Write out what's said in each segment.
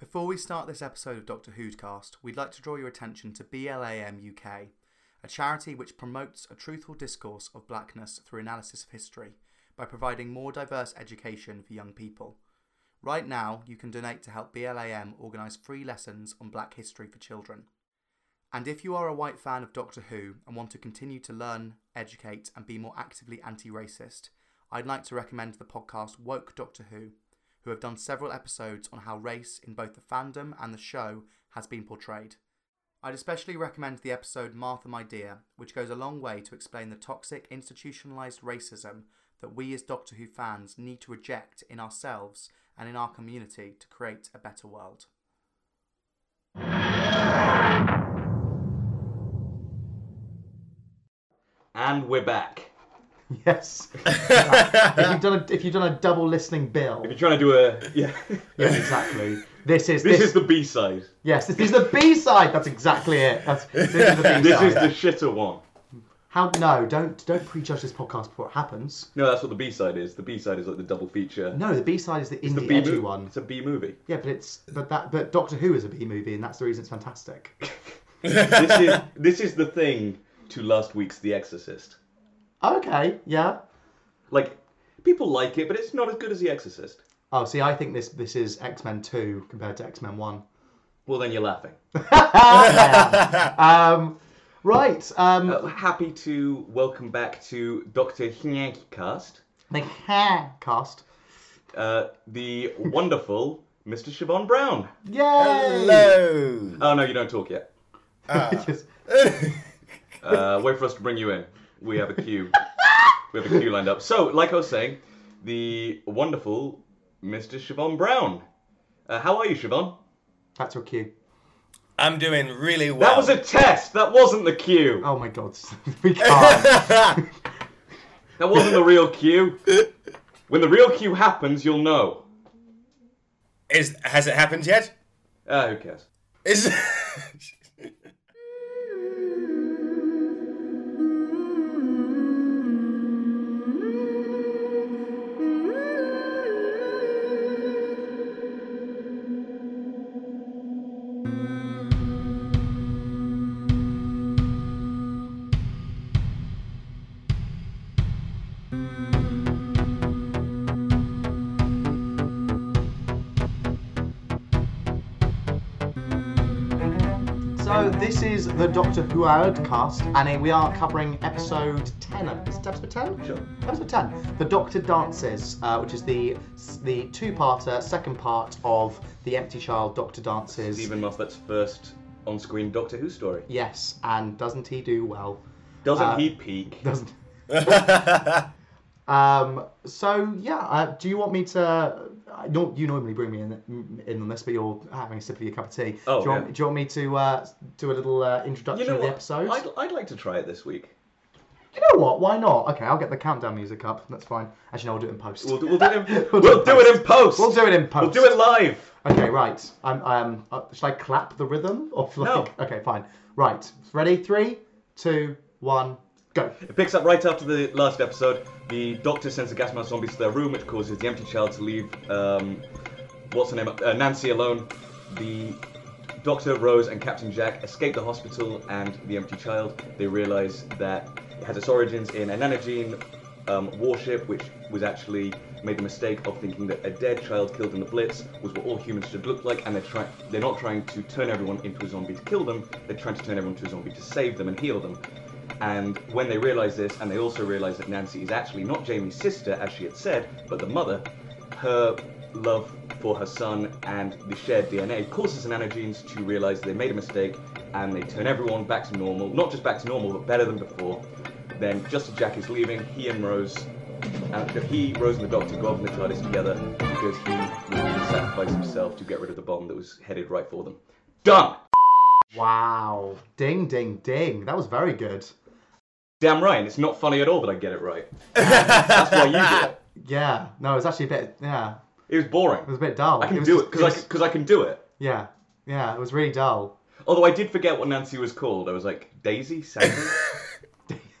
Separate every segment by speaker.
Speaker 1: Before we start this episode of Doctor Who's cast, we'd like to draw your attention to BLAM UK, a charity which promotes a truthful discourse of blackness through analysis of history by providing more diverse education for young people. Right now, you can donate to help BLAM organise free lessons on black history for children. And if you are a white fan of Doctor Who and want to continue to learn, educate, and be more actively anti racist, I'd like to recommend the podcast Woke Doctor Who, who have done several episodes on how race in both the fandom and the show has been portrayed. I'd especially recommend the episode Martha My Dear, which goes a long way to explain the toxic institutionalised racism that we as Doctor Who fans need to reject in ourselves and in our community to create a better world.
Speaker 2: And we're back.
Speaker 3: Yes. if you've done a, if you've done a double listening bill,
Speaker 2: If you're trying to do a yeah,
Speaker 3: yes, exactly. This is
Speaker 2: this
Speaker 3: this,
Speaker 2: is the B side.
Speaker 3: yes, this is the B side. That's exactly it. That's this is the B
Speaker 2: This is the shitter one.
Speaker 3: How no, don't don't prejudge this podcast before it happens.
Speaker 2: No, that's what the B side is. The B side is like the double feature.
Speaker 3: No, the B side is the
Speaker 2: it's the
Speaker 3: indie
Speaker 2: B
Speaker 3: edgy
Speaker 2: movie.
Speaker 3: one.
Speaker 2: It's a B movie.
Speaker 3: Yeah, but it's but that but Doctor Who is a B movie, and that's the reason it's fantastic.
Speaker 2: this is this is the thing to last week's The Exorcist.
Speaker 3: Okay, yeah.
Speaker 2: Like people like it, but it's not as good as The Exorcist.
Speaker 3: Oh, see, I think this this is X Men Two compared to X Men One.
Speaker 2: Well, then you're laughing.
Speaker 3: Um, right. Um,
Speaker 2: Uh, happy to welcome back to Doctor Hnyanky Cast,
Speaker 3: the hair cast.
Speaker 2: uh, the wonderful Mr. Siobhan Brown.
Speaker 3: Yay!
Speaker 4: Hello.
Speaker 2: Oh no, you don't talk yet.
Speaker 3: Yes.
Speaker 2: Uh, wait for us to bring you in. We have a queue. we have a queue lined up. So, like I was saying, the wonderful Mr. Siobhan Brown. Uh, how are you, Siobhan?
Speaker 3: That's your cue.
Speaker 4: I'm doing really well.
Speaker 2: That was a test. That wasn't the cue.
Speaker 3: Oh my god, we can't.
Speaker 2: That wasn't the real cue. When the real cue happens, you'll know.
Speaker 4: Is has it happened yet?
Speaker 2: Ah, who cares?
Speaker 4: Is
Speaker 3: this is the Doctor Who cast, and we are covering episode ten. Is it episode ten?
Speaker 2: Sure.
Speaker 3: Episode ten. The Doctor Dances, uh, which is the the two-parter, second part of the Empty Child Doctor Dances.
Speaker 2: Steven Moffat's first on-screen Doctor Who story.
Speaker 3: Yes, and doesn't he do well?
Speaker 2: Doesn't
Speaker 3: Uh,
Speaker 2: he peak?
Speaker 3: Doesn't. Um. So yeah. Uh, do you want me to? I don't, you normally bring me in in on this, but you're having a sip of your cup of tea.
Speaker 2: Oh,
Speaker 3: do, you want,
Speaker 2: yeah.
Speaker 3: do you want me to uh, do a little uh, introduction
Speaker 2: You know
Speaker 3: of the episode?
Speaker 2: I'd, I'd like to try it this week.
Speaker 3: You know what? Why not? Okay, I'll get the countdown music up. That's fine. Actually, no, I'll do it in post.
Speaker 2: We'll, do- we'll do it in,
Speaker 3: We'll
Speaker 2: we'll
Speaker 3: do
Speaker 2: do
Speaker 3: it
Speaker 2: it in post.
Speaker 3: We'll do it in post.
Speaker 2: We'll do it live.
Speaker 3: Okay, right. I'm. Um. Uh, should I clap the rhythm? Or like,
Speaker 2: No.
Speaker 3: Okay, fine. Right. Ready? Three, two, one, go.
Speaker 2: It picks up right after the last episode. The doctor sends the gas mask zombies to their room, which causes the empty child to leave. Um, what's her name? Uh, Nancy alone. The doctor, Rose, and Captain Jack escape the hospital and the empty child. They realize that it has its origins in an nanogene um, warship, which was actually made the mistake of thinking that a dead child killed in the Blitz was what all humans should look like, and they're trying. They're not trying to turn everyone into a zombie to kill them. They're trying to turn everyone into a zombie to save them and heal them. And when they realize this, and they also realize that Nancy is actually not Jamie's sister, as she had said, but the mother, her love for her son and the shared DNA causes the nanogenes to realize they made a mistake and they turn everyone back to normal. Not just back to normal, but better than before. Then, just as Jack is leaving, he and Rose, uh, he, Rose, and the Doctor go off in the TARDIS together because he going sacrifice himself to get rid of the bomb that was headed right for them. Done!
Speaker 3: Wow. Ding, ding, ding. That was very good.
Speaker 2: Damn right, it's not funny at all that I get it right. That's why you do it.
Speaker 3: Yeah. No, it was actually a bit. Yeah.
Speaker 2: It was boring.
Speaker 3: It was a bit dull.
Speaker 2: I can
Speaker 3: was
Speaker 2: do
Speaker 3: just-
Speaker 2: it because I, can- 'cause I can do it.
Speaker 3: Yeah. Yeah. It was really dull.
Speaker 2: Although I did forget what Nancy was called. I was like, Daisy? Sandy?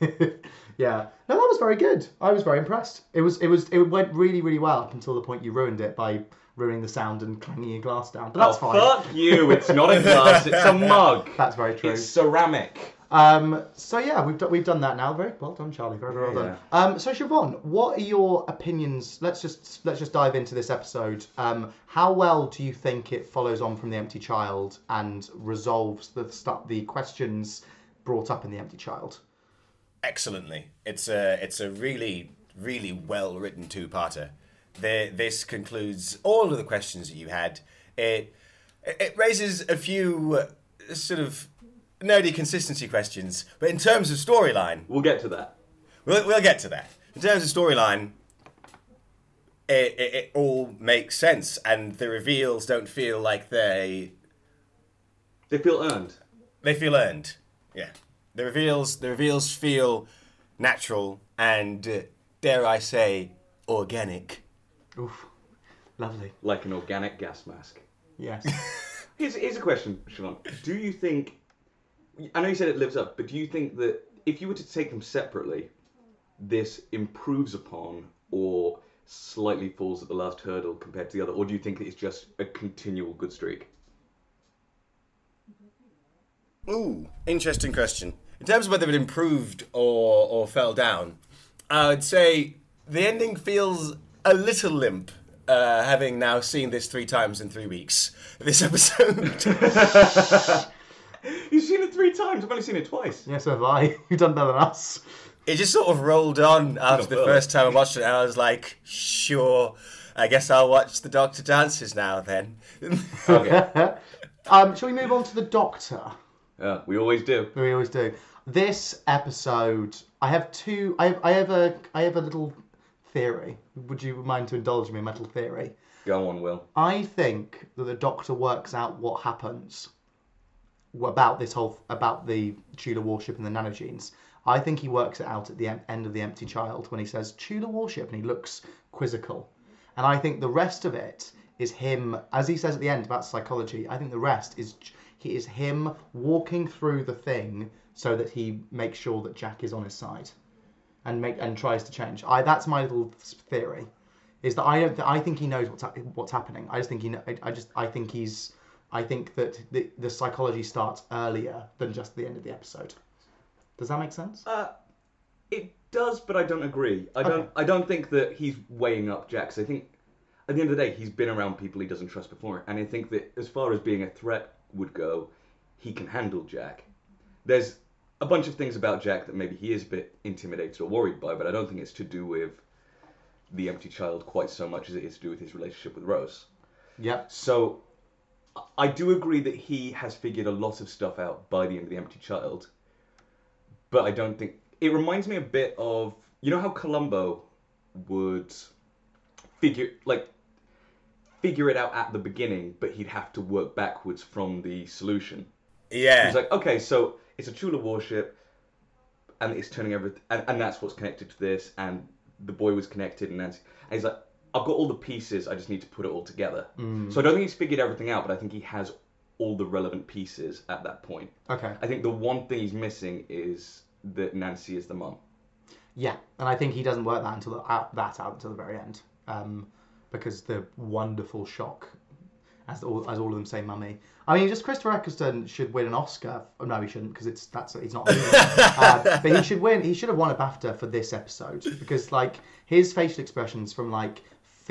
Speaker 3: yeah. No, that was very good. I was very impressed. It was. It was. It went really, really well up until the point you ruined it by ruining the sound and clanging your glass down. But that's
Speaker 2: oh,
Speaker 3: fine.
Speaker 2: fuck you! It's not a glass. It's a mug.
Speaker 3: That's very true.
Speaker 2: It's ceramic.
Speaker 3: Um, so yeah, we've done, we've done that now. Very well done, Charlie. Very, very well
Speaker 2: Yeah.
Speaker 3: done. Um, so Siobhan, what are your opinions? Let's just let's just dive into this episode. Um, how well do you think it follows on from the Empty Child and resolves the stu- the questions brought up in the Empty Child?
Speaker 4: Excellently. It's a it's a really really well written two parter. This concludes all of the questions that you had. It it raises a few uh, sort of nerdy consistency questions, but in terms of storyline,
Speaker 2: We'll get to that.
Speaker 4: We'll, we'll get to that. In terms of storyline, it, it, it all makes sense, and the reveals don't feel like they
Speaker 2: They feel earned.
Speaker 4: they feel earned. Yeah, the reveals the reveals feel natural and uh, dare I say organic.
Speaker 3: Oof, lovely.
Speaker 2: Like an organic gas mask.
Speaker 3: Yes.
Speaker 2: Here's, here's a question, Siobhan. Do you think. I know you said it lives up, but do you think that if you were to take them separately, this improves upon or slightly falls at the last hurdle compared to the other? Or do you think it's just a continual good streak?
Speaker 4: Ooh, interesting question. In terms of whether it improved or or fell down, I would say the ending feels a little limp. Uh, having now seen this three times in three weeks, this episode.
Speaker 2: You've seen it three times. I've only seen it twice.
Speaker 3: yes, so have I. You've done better than us.
Speaker 4: it just sort of rolled on after the first time I watched it, and I was like, sure, I guess I'll watch the Doctor dances now then.
Speaker 2: Okay.
Speaker 3: Um, shall we move on to the Doctor?
Speaker 2: yeah, we always do.
Speaker 3: We always do. This episode, I have two. I have, I have a I have a little theory. Would you mind to indulge me in my little theory?
Speaker 2: Go on, Will.
Speaker 3: I think that the Doctor works out what happens about this whole about the Chula warship and the nanogenes. I think he works it out at the end of the Empty Child when he says Chula warship and he looks quizzical. And I think the rest of it is him, as he says at the end about psychology. I think the rest is he is him walking through the thing so that he makes sure that Jack is on his side, and make and tries to change. I that's my little theory, is that I don't I think he knows what's what's happening. I just think he I, I just I think he's I think that the the psychology starts earlier than just the end of the episode. Does that make sense?
Speaker 2: Uh, it does, but I don't agree. I don't.
Speaker 3: Okay.
Speaker 2: I don't think that he's weighing up Jack. 'cause I think at the end of the day, he's been around people he doesn't trust before, and I think that as far as being a threat would go, he can handle Jack. There's a bunch of things about Jack that maybe he is a bit intimidated or worried by, but I don't think it's to do with the empty child quite so much as it is to do with his relationship with Rose.
Speaker 3: Yep.
Speaker 2: So I do agree that he has figured a lot of stuff out by the end of the Empty Child, but I don't think it reminds me a bit of you know how Columbo would figure like figure it out at the beginning, but he'd have to work backwards from the solution.
Speaker 4: yeah.
Speaker 2: He's like, okay, so it's a Chula warship, and it's turning everything, and, and that's what's connected to this, and the boy was connected, and Nancy, and he's like, I've got all the pieces, I just need to put it all together. So I don't think he's figured everything out, but I think he has all the relevant pieces at that point.
Speaker 3: Okay.
Speaker 2: I think the one thing he's missing is that Nancy is the mum.
Speaker 3: Yeah, and I think he doesn't work that until the, out, that out until the very end, um, because the wonderful shock, as all as all of them say, "mummy." I mean, just Christopher Eccleston should win an Oscar. Oh, no, he shouldn't because it's that's he's not. uh, but he should win. He should have won a BAFTA for this episode because like his facial expressions from like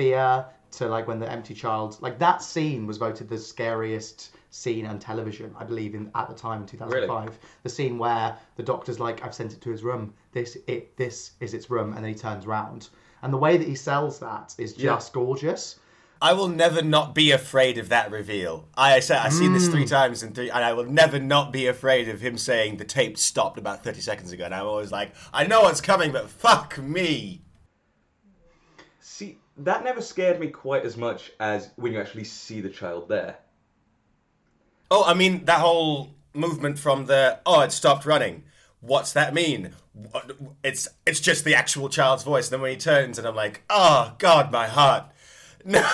Speaker 3: fear to like when the empty child like that scene was voted the scariest scene on television i believe in at the time in 2005 the scene where the doctor's like i've sent it to his room this it this is its room and then he turns round and the way that he sells that is
Speaker 2: Yeah.
Speaker 3: just gorgeous
Speaker 4: I will never not be afraid of that reveal. I said I've seen this three
Speaker 3: Mm.
Speaker 4: times in three, and I will never not be afraid of him saying the tape stopped about thirty seconds ago. And I'm always like, I know what's coming, but fuck me.
Speaker 2: See, that never scared me quite as much as when you actually see the child there.
Speaker 4: Oh, I mean that whole movement from the oh it stopped running. What's that mean? It's it's just the actual child's voice. And then when he turns, and I'm like, oh God, my heart. No.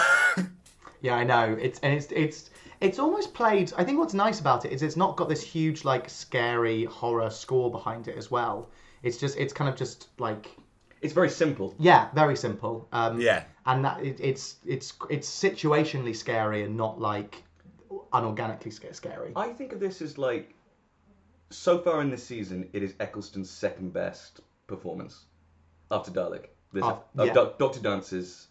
Speaker 3: Yeah, I know. It's and it's it's it's almost played. I think what's nice about it is it's not got this huge like scary horror score behind it as well. It's just it's kind of just like
Speaker 2: It's very simple.
Speaker 3: Yeah, very simple. Um,
Speaker 4: Yeah.
Speaker 3: and that it, it's it's it's situationally scary and not like unorganically scary.
Speaker 2: I think of this as like, so far in this season, it is Eccleston's second best performance after Dalek. This,
Speaker 3: Ah,
Speaker 2: uh,
Speaker 3: yeah.
Speaker 2: Doc- Doctor Dance's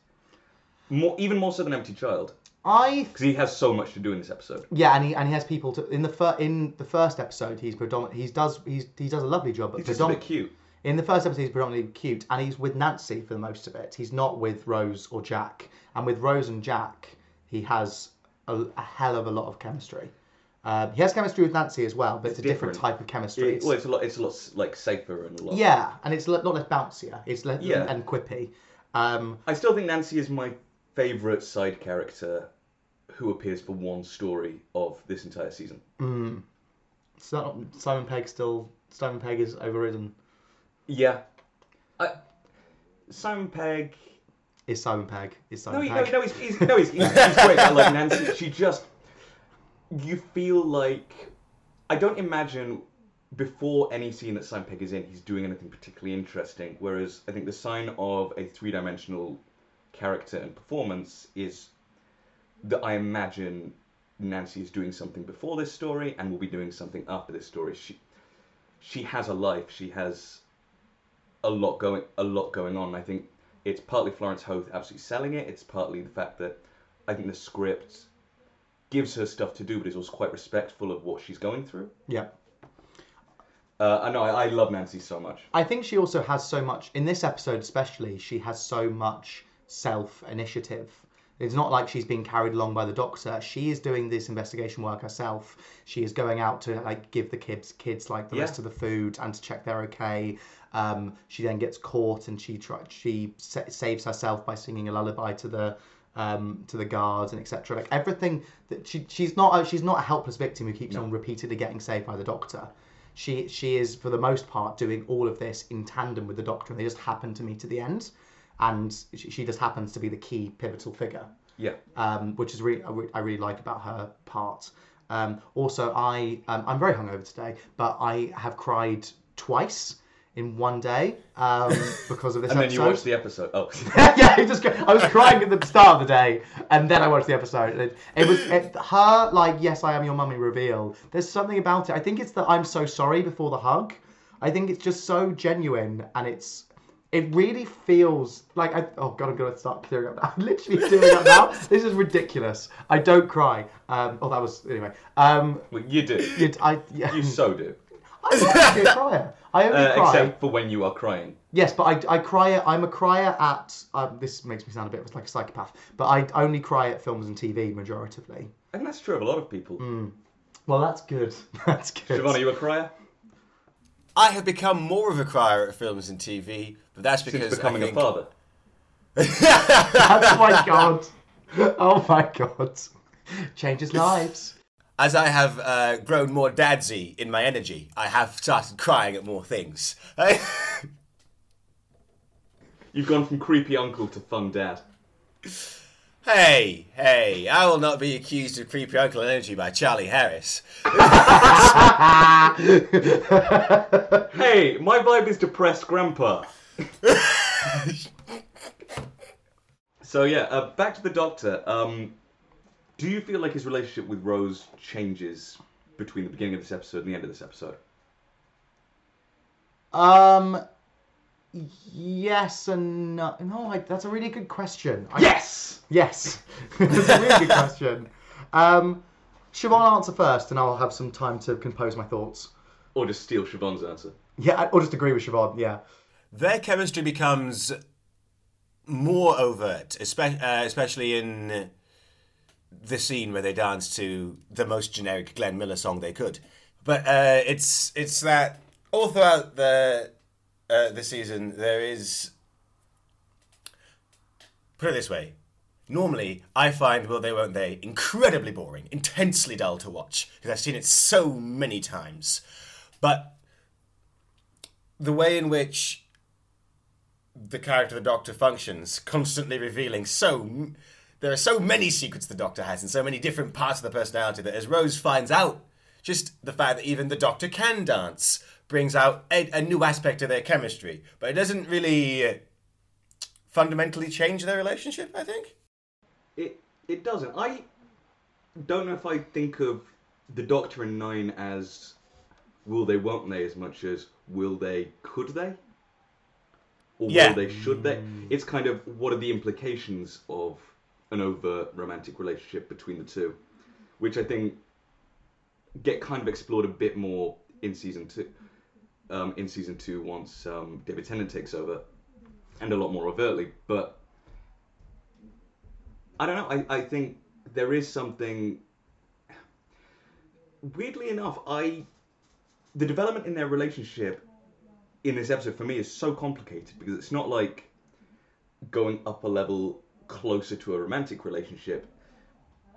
Speaker 2: more, even more so than Empty Child,
Speaker 3: I
Speaker 2: because he has so much to do in this episode.
Speaker 3: yeah, and he and he has people to in the fir- in the first episode he's predominant he does he's he does a lovely job, but
Speaker 2: He's just a bit cute.
Speaker 3: In the first episode he's predominantly cute, and he's with Nancy for the most of it. He's not with Rose or Jack, and with Rose and Jack he has a, a hell of a lot of chemistry. Um, he has chemistry with Nancy as well, but it's, a different,
Speaker 2: different.
Speaker 3: type of chemistry.
Speaker 2: It,
Speaker 3: It's-
Speaker 2: well, it's a lot. It's a lot like safer and a lot.
Speaker 3: yeah, and it's not less bouncier. It's less
Speaker 2: Yeah.
Speaker 3: and quippy. Um,
Speaker 2: I still think Nancy is my favorite side character who appears for one story of this entire season.
Speaker 3: So- Simon Pegg still Simon Pegg is overridden.
Speaker 2: Yeah, I, Simon Pegg.
Speaker 3: Is Simon Pegg? Is
Speaker 2: No,
Speaker 3: Simon
Speaker 2: he, no,
Speaker 3: Pegg?
Speaker 2: no, he's, he's, no, he's, he's, he's great. But like Nancy, she just you feel like I don't imagine before any scene that Simon Pegg is in, he's doing anything particularly interesting. Whereas I think the sign of a three-dimensional character and performance is that I imagine Nancy is doing something before this story and will be doing something after this story. She she has a life. She has a lot going a lot going on. I think it's partly Florence Hoath absolutely selling it. It's partly the fact that I think the script gives her stuff to do, but is also quite respectful of what she's going through.
Speaker 3: Yeah.
Speaker 2: Uh, I know I, I love Nancy so much.
Speaker 3: I think she also has so much in this episode, especially. She has so much self initiative. It's not like she's being carried along by the doctor. She is doing this investigation work herself. She is going out to like give the kids kids like the
Speaker 2: Yeah.
Speaker 3: rest of the food and to check they're okay. Um, she then gets caught and she try, she sa- saves herself by singing a lullaby to the um, to the guards and etc. Like everything that she she's not a, she's not a helpless victim who keeps on repeatedly getting saved by the doctor. She she is for the most part doing all of this in tandem with the doctor, and they just happen to meet at the end, and she, just happens to be the key pivotal figure
Speaker 2: Yeah.
Speaker 3: um, which is really I really like about her part. Um, also, I um, I'm very hungover today, but I have cried twice in one day um, because of this
Speaker 2: And then
Speaker 3: episode.
Speaker 2: you watched the episode. Oh,
Speaker 3: yeah, I just I was crying at the start of the day, and then I watched the episode. It, it was it, her like yes, I am your mummy reveal. There's something about it. I think it's the I'm so sorry before the hug. I think it's just so genuine, and it's it really feels like I oh god I'm gonna start tearing up. now. I'm literally tearing up now. This is ridiculous. I don't cry. Um, oh that was anyway. Um,
Speaker 2: well, you do.
Speaker 3: you'd, I yeah.
Speaker 2: You so do.
Speaker 3: I'm not actually a crier. I only
Speaker 2: Uh,
Speaker 3: cry.
Speaker 2: except for when you are crying.
Speaker 3: Yes, but I, I cry. I'm a crier at. Um, this makes me sound a bit like a psychopath, but I only cry at films and TV majoritively.
Speaker 2: I think that's true of a lot of people.
Speaker 3: Well, that's good. That's good.
Speaker 2: Siobhan, are you a crier?
Speaker 4: I have become more of a crier at films and TV, but that's because
Speaker 2: Since becoming
Speaker 4: I think
Speaker 2: a father.
Speaker 3: That's my god. Oh my god. Changes lives.
Speaker 4: as I have uh, grown more dadsy in my energy, I have started crying at more things.
Speaker 2: You've gone from creepy uncle to fun dad.
Speaker 4: Hey, hey, I will not be accused of creepy uncle energy by Charlie Harris.
Speaker 2: Hey, my vibe is depressed grandpa. so yeah, uh, back to the doctor. Um, do you feel like his relationship with Rose changes between the beginning of this episode and the end of this episode?
Speaker 3: Um. Yes and no. No, I, that's a really good question. I,
Speaker 2: Yes.
Speaker 3: Yes. that's a really good question. Um, Siobhan, answer first, and I'll have some time to compose my thoughts.
Speaker 2: Or just steal Siobhan's answer.
Speaker 3: Yeah, or just agree with Siobhan. Yeah.
Speaker 4: Their chemistry becomes more overt, espe- uh, especially in the scene where they dance to the most generic Glenn Miller song they could. But uh, it's it's that all throughout the uh, the season there is. Put it this way. Normally, I find Will They Won't They incredibly boring, intensely dull to watch, because I've seen it so many times. But the way in which the character of the Doctor functions, constantly revealing so. There are so many secrets the Doctor has, and so many different parts of the personality that as Rose finds out, just the fact that even the Doctor can dance brings out a, a new aspect of their chemistry. But it doesn't really fundamentally change their relationship. I think.
Speaker 2: It it doesn't. I don't know if I think of the Doctor and Nine as will they, won't they, as much as will they, could they, or
Speaker 4: Yeah.
Speaker 2: will they, should they. It's kind of what are the implications of an overt romantic relationship between the two, which I think get kind of explored a bit more in season two. Um, in season two, once um, David Tennant takes over, and a lot more overtly, but I don't know. I, I think there is something. Weirdly enough, I the development in their relationship in this episode for me is so complicated because it's not like going up a level closer to a romantic relationship.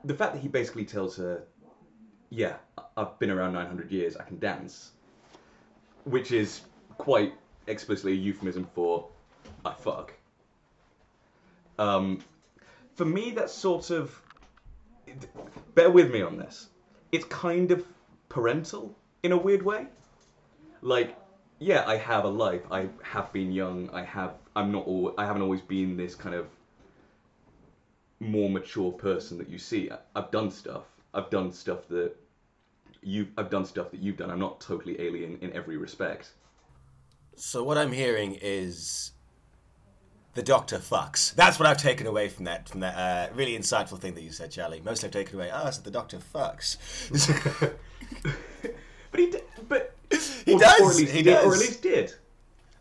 Speaker 2: The fact that he basically tells her, "Yeah, I've been around 900 years. I can dance," which is quite explicitly a euphemism for "I fuck." Um, for me, that's sort of. Bear with me on this. It's kind of parental in a weird way. Like, yeah, I have a life. I have been young. I have. I'm not. Al- I haven't always been this kind of more mature person that you see. I- I've done stuff. I've done stuff that you. I've done stuff that you've done. I'm not totally alien in every respect.
Speaker 4: So what I'm hearing is the Doctor fucks. That's what I've taken away from that from that uh, really insightful thing that you said, Charlie. Mostly I've taken away. Oh, so the Doctor fucks.
Speaker 2: But he. d- But
Speaker 4: He
Speaker 2: or,
Speaker 4: does,
Speaker 2: Or at least
Speaker 4: he
Speaker 2: did. Or at least did.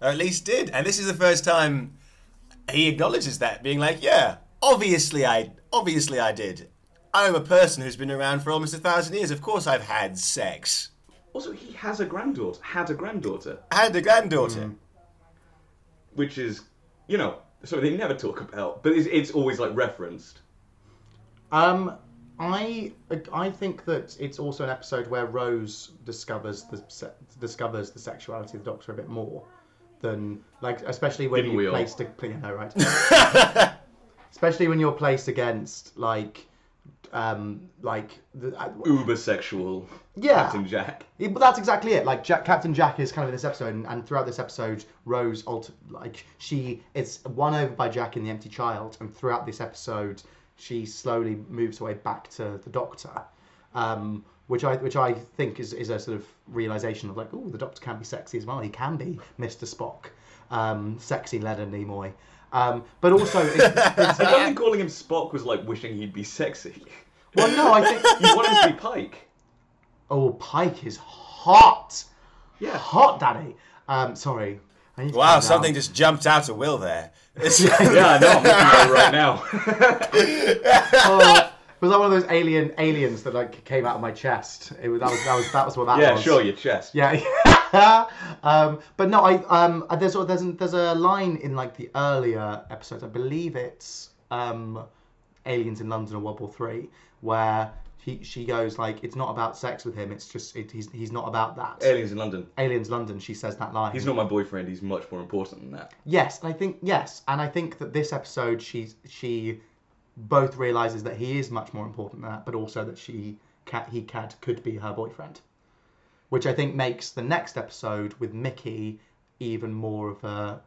Speaker 4: or at least did. And this is the first time he acknowledges that, being like, "Yeah, obviously I, obviously I did. I'm a person who's been around for almost a thousand years. Of course I've had sex.
Speaker 2: Also, he has a granddaughter. Had a granddaughter.
Speaker 4: I had a granddaughter.
Speaker 2: which is, you know, something they never talk about, but it's, it's always like referenced.
Speaker 3: Um, I I think that it's also an episode where Rose discovers the se- discovers the sexuality of the Doctor a bit more than like especially when
Speaker 2: Didn't
Speaker 3: you're
Speaker 2: all?
Speaker 3: placed. I know, right? especially when you're placed against like um like the, uh,
Speaker 2: Uber sexual.
Speaker 3: Yeah.
Speaker 2: Captain Jack.
Speaker 3: Yeah, but that's exactly it. Like Jack, Captain Jack is kind of in this episode, and, and throughout this episode, Rose alter, like she is won over by Jack in the Empty Child, and throughout this episode, she slowly moves her way back to the Doctor, um, which I which I think is, is a sort of realization of like, oh, the Doctor can be sexy as well. He can be Mister Spock, um, sexy Leonard Nimoy, um, but also it's, it's,
Speaker 2: I don't think calling him Spock was like wishing he'd be sexy.
Speaker 3: well, no, I think
Speaker 2: You want him to be Pike.
Speaker 3: oh, Pike is hot,
Speaker 2: Yeah.
Speaker 3: hot, Daddy. Um, sorry. I need to
Speaker 4: Wow,
Speaker 3: calm down.
Speaker 4: something just jumped out of Will there.
Speaker 2: Yeah, I know. I'm looking at it right now.
Speaker 3: oh, was that one of those alien aliens that like came out of my chest? It was that was that was that was what that
Speaker 2: yeah,
Speaker 3: was.
Speaker 2: sure, your chest.
Speaker 3: Yeah. um, but no, I um, there's there's there's a line in like the earlier episodes. I believe it's um, Aliens in London or World War Three, where he she goes like, it's not about sex with him. It's just it, he's he's not about that.
Speaker 2: Aliens in London.
Speaker 3: Aliens London. She says that line.
Speaker 2: He's not my boyfriend. He's much more important than that.
Speaker 3: Yes, and I think yes, and I think that this episode she she both realizes that he is much more important than that, but also that she he can could be her boyfriend, which I think makes the next episode with Mickey even more of a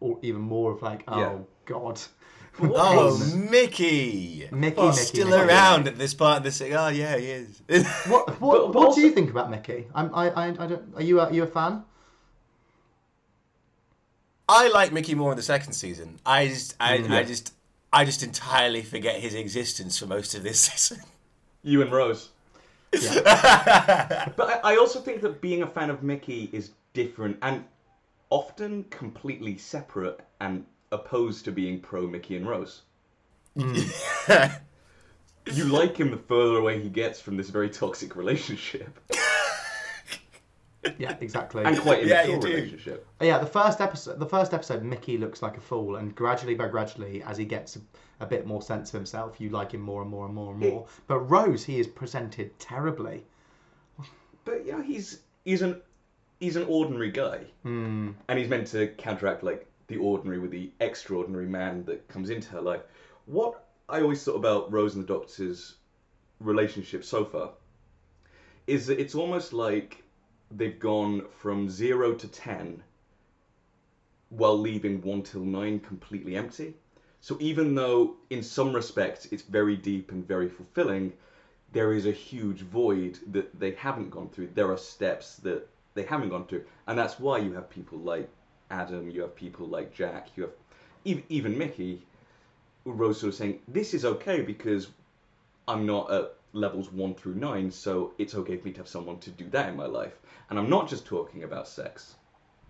Speaker 3: or even more of like oh
Speaker 2: Yeah.
Speaker 3: god,
Speaker 4: Oh, Mickey!
Speaker 3: Mickey,
Speaker 4: Oh,
Speaker 3: Mickey,
Speaker 4: still
Speaker 3: Mickey.
Speaker 4: around at this part of the thing. Oh, yeah, he is.
Speaker 3: what what,
Speaker 2: But- but
Speaker 3: what
Speaker 2: also-
Speaker 3: do you think about Mickey? I'm, I I I don't. Are you a, are you a fan?
Speaker 4: I like Mickey more in the second season. I just, I,
Speaker 3: Mm.
Speaker 4: I just, I just entirely forget his existence for most of this season.
Speaker 2: You and Rose.
Speaker 3: Yeah.
Speaker 2: But I, I also think that being a fan of Mickey is different and often completely separate and opposed to being pro Mickey and Rose. Mm. You like him the further away he gets from this very toxic relationship
Speaker 3: yeah, exactly.
Speaker 2: and quite
Speaker 4: Yeah,
Speaker 2: immature
Speaker 4: you do.
Speaker 2: relationship.
Speaker 3: Yeah, the first episode. The first episode, Mickey looks like a fool, and gradually, by gradually, as he gets a, a bit more sense of himself, you like him more and more and more and more. But Rose, he is presented terribly.
Speaker 2: But yeah, he's he's an he's an ordinary guy,
Speaker 3: Hmm.
Speaker 2: and he's meant to counteract like the ordinary with the extraordinary man that comes into her life. What I always thought about Rose and the Doctor's relationship so far is that it's almost like they've gone from zero to ten while leaving 1 till 9 completely empty. So even though in some respects it's very deep and very fulfilling, there is a huge void that they haven't gone through. There are steps that they haven't gone through. And that's why you have people like Adam, you have people like Jack, you have even, even Mickey, Rose sort of saying, this is okay because I'm not at levels 1 through 9, so it's okay for me to have someone to do that in my life. And I'm not just talking about sex,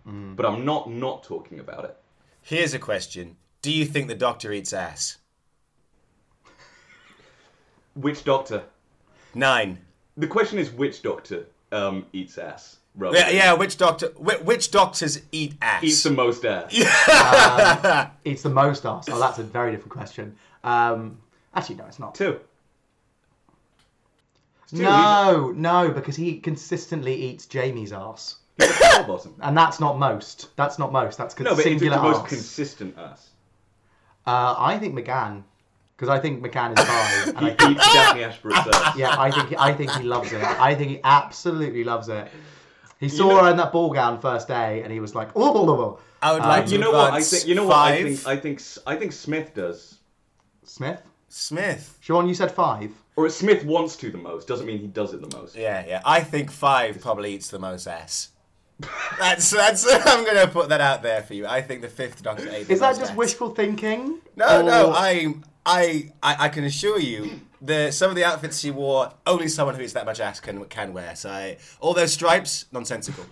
Speaker 2: but I'm not not talking about it.
Speaker 4: Here's a question: Do you think the Doctor eats ass?
Speaker 2: Which doctor?
Speaker 4: Nine.
Speaker 2: The question is which doctor um, eats ass? Rather
Speaker 4: Yeah, yeah. Which doctor? Which, which doctors eat ass?
Speaker 2: Eats the most ass.
Speaker 3: It's the most ass. Oh, that's a very different question. Um, actually, no, it's not.
Speaker 2: Two. Two,
Speaker 3: No, no, because he consistently eats Jamie's ass,
Speaker 2: He's a power bottom.
Speaker 3: and that's not most. That's not most. That's con-
Speaker 2: No, but it's the
Speaker 3: singular
Speaker 2: most
Speaker 3: ass.
Speaker 2: consistent ass.
Speaker 3: uh, I think McGann, because I think McGann is five, and
Speaker 2: He
Speaker 3: I think,
Speaker 2: eats Daphne Ashbrook's ass.
Speaker 3: yeah, I think I think he loves it. I think he absolutely loves it. He saw her in that ball gown first day, and he was like, oh, oh, oh, oh.
Speaker 4: I would like
Speaker 3: Um,
Speaker 4: to
Speaker 2: You know what? I
Speaker 4: advance
Speaker 2: think. You know what? I
Speaker 4: five.
Speaker 2: think. I think. I think Smith does.
Speaker 3: Smith.
Speaker 4: Smith.
Speaker 3: Sean, you said five.
Speaker 2: Or Smith wants to the most. Doesn't mean he does it the most.
Speaker 4: Yeah, yeah. I think five probably eats the most ass. That's that's. I'm gonna put that out there for you. I think the fifth Doctor ate. the
Speaker 3: Is that
Speaker 4: most
Speaker 3: just
Speaker 4: ass.
Speaker 3: wishful thinking?
Speaker 4: No, no. I, I, I, I can assure you, the some of the outfits she wore, only someone who eats that much ass can can wear. So I, all those stripes, nonsensical.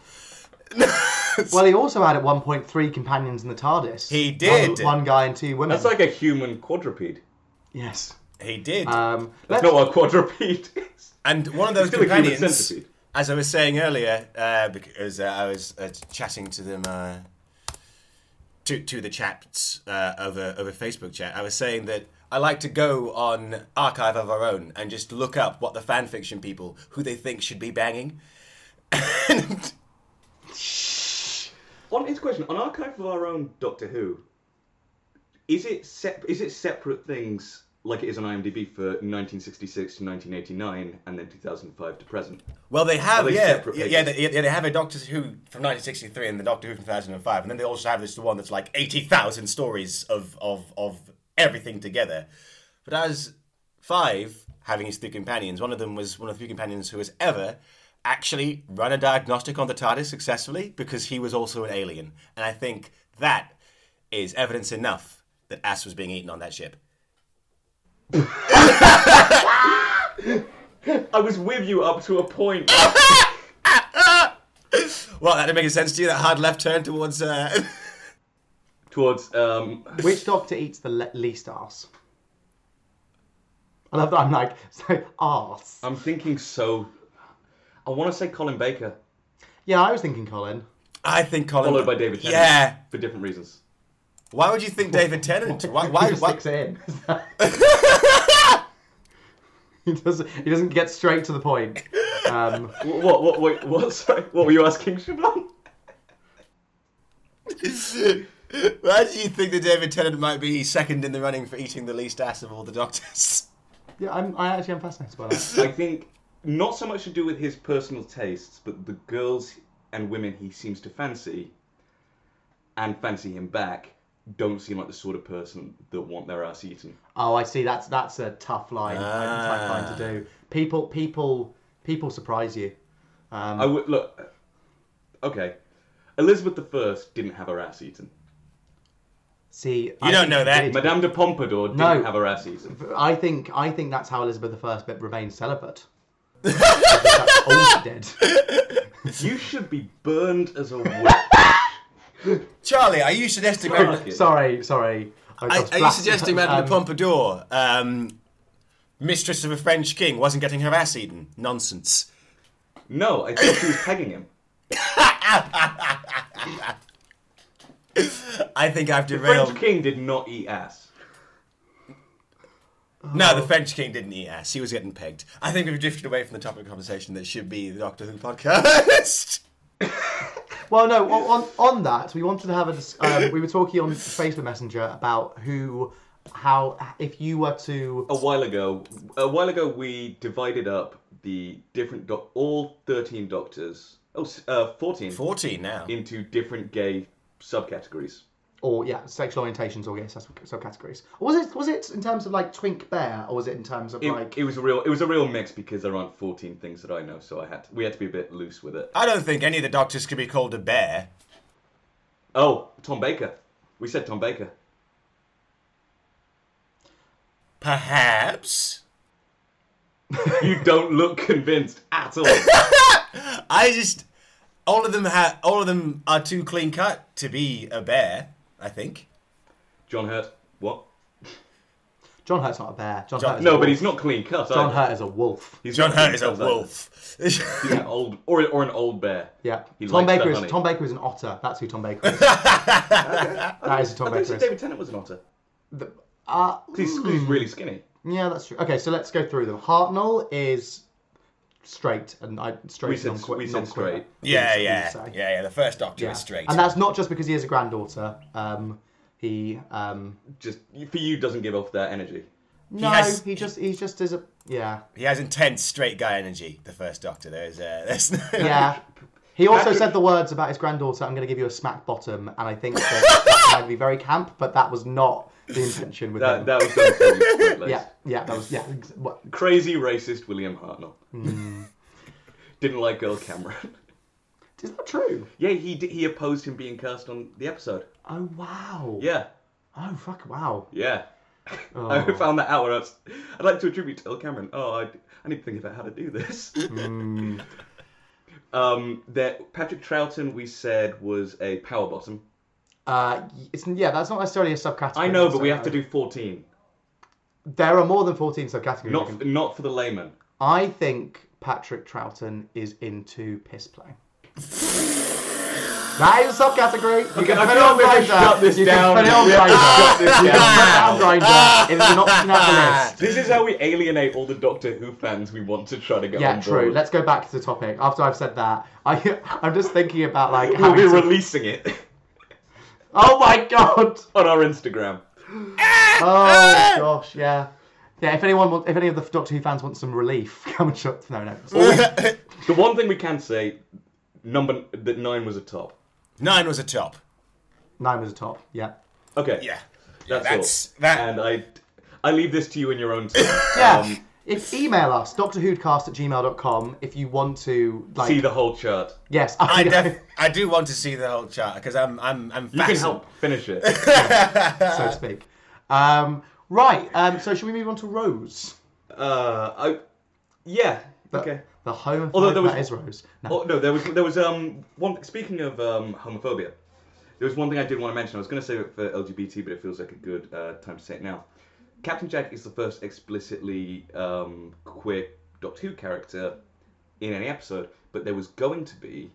Speaker 3: Well, he also had at one point three companions in the TARDIS.
Speaker 4: He did.
Speaker 3: One, one guy and two women.
Speaker 2: That's like a human quadruped.
Speaker 3: Yes.
Speaker 4: He did.
Speaker 3: Um,
Speaker 2: That's
Speaker 3: let's-
Speaker 2: not what a quadruped is.
Speaker 4: And one of those
Speaker 2: Still a human
Speaker 4: companions, as I was saying earlier, uh, because uh, I was uh, chatting to them, uh, to to the chats uh, over over Facebook chat, I was saying that I like to go on Archive of Our Own and just look up what the fan fiction people who they think should be banging. and
Speaker 2: On his question, on archive of our own Doctor Who, is it sep- is it separate things like it is on IMDb for 1966 to 1989 and then 2005 to present?
Speaker 4: Well, they have,
Speaker 2: they
Speaker 4: yeah, yeah, yeah, they, yeah, they have a Doctor Who from 1963 and the Doctor Who from 2005, and then they also have this one that's like 80,000 stories of, of, of everything together. But as Five, having his three companions, one of them was one of the few companions who has ever actually run a diagnostic on the TARDIS successfully because he was also an alien. And I think that is evidence enough that ass was being eaten on that ship.
Speaker 2: I was with you up to a point.
Speaker 4: Well, that didn't make any sense to you, that hard left turn towards. Uh...
Speaker 2: towards um,
Speaker 3: Which Doctor eats the le- least ass? I love that. I'm like, so arse.
Speaker 2: I'm thinking so. I want to say Colin Baker,
Speaker 3: Yeah, I was thinking Colin.
Speaker 4: I think Colin.
Speaker 2: followed by David Tennant.
Speaker 4: Yeah.
Speaker 2: for different reasons.
Speaker 4: Why would you think David Tennant? Why?
Speaker 3: he
Speaker 4: Why?
Speaker 3: just
Speaker 4: why?
Speaker 3: sticks in. he doesn't. He doesn't get straight to the point. Um,
Speaker 2: What? What? What? Wait, what? Sorry, what were you asking, Siobhan?
Speaker 4: Why do you think that David Tennant might be second in the running for eating the least ass of all the Doctors?
Speaker 3: yeah, I'm, I actually am fascinated by that.
Speaker 2: I think not so much to do with his personal tastes, but the girls and women he seems to fancy and fancy him back don't seem like the sort of person that want their ass eaten.
Speaker 3: Oh, I see. That's that's a tough line.
Speaker 4: Ah.
Speaker 3: tough line to do. People, people, people surprise you. Um,
Speaker 2: I would look. Okay, Elizabeth I didn't have her ass eaten.
Speaker 3: see,
Speaker 4: You
Speaker 3: I
Speaker 4: don't know that.
Speaker 3: did.
Speaker 2: Madame de Pompadour didn't
Speaker 3: No.
Speaker 2: have her ass eaten.
Speaker 3: I think I think that's how Elizabeth I bit remained celibate. that's all she.
Speaker 2: You should be burned as a witch.
Speaker 4: Charlie, are you suggesting? Madame,
Speaker 2: Fuck.
Speaker 3: Sorry, sorry. I
Speaker 4: are, are you suggesting Madame
Speaker 3: um,
Speaker 4: de Pompadour, um, mistress of a French king, wasn't getting her ass eaten? Nonsense.
Speaker 2: No, I think she was pegging him.
Speaker 4: I think I've
Speaker 2: The
Speaker 4: derailed.
Speaker 2: French king did not eat ass.
Speaker 4: No, the French king didn't eat ass. He was getting pegged. I think we've drifted away from the topic of conversation that should be the Doctor Who podcast.
Speaker 3: Well, no. On, on on that, we wanted to have a. Um, we were talking on Facebook Messenger about who, how, if you were to.
Speaker 2: a while ago, a while ago, we divided up the different doc- all thirteen doctors, oh, uh, 14,
Speaker 4: 14 now.
Speaker 2: into different gay subcategories.
Speaker 3: Or yeah, sexual orientations or yes, sub- subcategories. Or was it was it in terms of like twink bear, or was it in terms of
Speaker 2: It,
Speaker 3: like
Speaker 2: it was a real it was a real mix because there aren't 14 things that I know, so I had to, we had to be a bit loose with it.
Speaker 4: I don't think any of the doctors could be called a bear.
Speaker 2: Oh, Tom Baker. We said Tom Baker.
Speaker 4: Perhaps.
Speaker 2: You don't look convinced at all.
Speaker 4: I just all of them ha all of them are too clean cut to be a bear. I think.
Speaker 2: John Hurt. What?
Speaker 3: John Hurt's not a bear. John,
Speaker 4: John-
Speaker 3: Hurt is a
Speaker 2: No,
Speaker 3: wolf.
Speaker 2: but he's not clean cut.
Speaker 3: John
Speaker 2: either.
Speaker 3: Hurt is a wolf.
Speaker 2: He's
Speaker 4: John
Speaker 2: not
Speaker 4: Hurt
Speaker 2: clean
Speaker 4: is a
Speaker 2: cut either.
Speaker 4: wolf.
Speaker 2: Yeah, old or or an old bear.
Speaker 3: Yeah,
Speaker 2: He
Speaker 3: Tom
Speaker 2: likes
Speaker 3: Baker is
Speaker 2: honey.
Speaker 3: Tom Baker is an otter. That's who Tom Baker is. that is who Tom
Speaker 2: I
Speaker 3: Baker
Speaker 2: think
Speaker 3: is.
Speaker 2: David Tennant was an otter.
Speaker 3: The- uh,
Speaker 2: He's, he's really skinny.
Speaker 3: yeah, that's true. Okay, so let's go through them. Hartnell is straight and I straight.
Speaker 2: We said-
Speaker 3: non-que-
Speaker 2: we said
Speaker 3: non-queer.
Speaker 2: straight.
Speaker 4: yeah, yeah, yeah, yeah. The first doctor
Speaker 3: Yeah.
Speaker 4: is straight.
Speaker 3: And that's not just because he has a granddaughter. Um, he um,
Speaker 2: Just for you, doesn't give off that energy.
Speaker 3: no,
Speaker 4: has-
Speaker 3: he just he's just is a yeah
Speaker 4: He has intense straight guy energy. The first doctor. There's uh, there's
Speaker 3: yeah. He also said the words about his granddaughter. I'm going to give you a smack bottom, and I think that that might be very camp, but that was not the intention with
Speaker 2: That
Speaker 3: him.
Speaker 2: that was done
Speaker 3: yeah, yeah, that was yeah. what-
Speaker 2: Crazy racist William Hartnell.
Speaker 3: Hmm.
Speaker 2: Didn't like Earl Cameron.
Speaker 3: Is that true?
Speaker 2: yeah, he d- he opposed him being cast on the episode.
Speaker 3: Oh wow.
Speaker 2: Yeah,
Speaker 3: Oh fuck! Wow.
Speaker 2: yeah.
Speaker 3: Oh.
Speaker 2: I found that out when I was. I'd like to attribute to Earl Cameron. Oh, I, I need to think about how to do this.
Speaker 3: Hmm.
Speaker 2: um, that Patrick Troughton we said was a power bottom.
Speaker 3: Uh, it's yeah. That's not necessarily a subcategory.
Speaker 2: I know, but we have to do fourteen.
Speaker 3: There are more than 14 subcategories.
Speaker 2: Not f- not for the layman.
Speaker 3: I think Patrick Troughton is into piss play. That is a subcategory. You
Speaker 2: Okay,
Speaker 3: can put it on
Speaker 2: like we have to shut this
Speaker 3: you
Speaker 2: down.
Speaker 3: can put it on
Speaker 2: to shut this
Speaker 3: You
Speaker 2: down.
Speaker 3: put it. It's an option at the list.
Speaker 2: This is how we alienate all the Doctor Who fans we want to try to get
Speaker 3: Yeah,
Speaker 2: on
Speaker 3: true. Let's go back to the topic. After I've said that, I, I'm just thinking about like how
Speaker 2: We'll be
Speaker 3: to-
Speaker 2: releasing it
Speaker 3: Oh my god!
Speaker 2: on our Instagram.
Speaker 3: Oh gosh, yeah. Yeah, if anyone, want, if any of the Doctor Who fans want some relief, come and shop. No, no.
Speaker 2: The one thing we can say, number that nine was a top.
Speaker 4: Nine was a top.
Speaker 3: Nine was a top. Yeah.
Speaker 2: Okay.
Speaker 4: Yeah.
Speaker 2: That's,
Speaker 4: That's-
Speaker 2: all.
Speaker 4: that-
Speaker 2: And I, I leave this to you in your own time.
Speaker 3: Yeah.
Speaker 2: Um,
Speaker 3: if email us doctorwho'dcast at gmail.com if you want to like
Speaker 2: see the whole chart.
Speaker 3: yes
Speaker 4: I def- I do want to see the whole chart because I'm I'm I'm
Speaker 2: You can help finish it.
Speaker 3: so to speak. Um, right. Um, so should we move on to Rose?
Speaker 2: uh, I, yeah.
Speaker 3: The,
Speaker 2: Okay.
Speaker 3: The homophobe
Speaker 2: Although there was-
Speaker 3: that is Rose. No.
Speaker 2: Oh no, there was there was um one. Speaking of um homophobia, there was one thing I did want to mention. I was going to say it for LGBT, but it feels like a good uh, time to say it now. Captain Jack is the first explicitly um, queer Doctor Who character in any episode, but there was going to be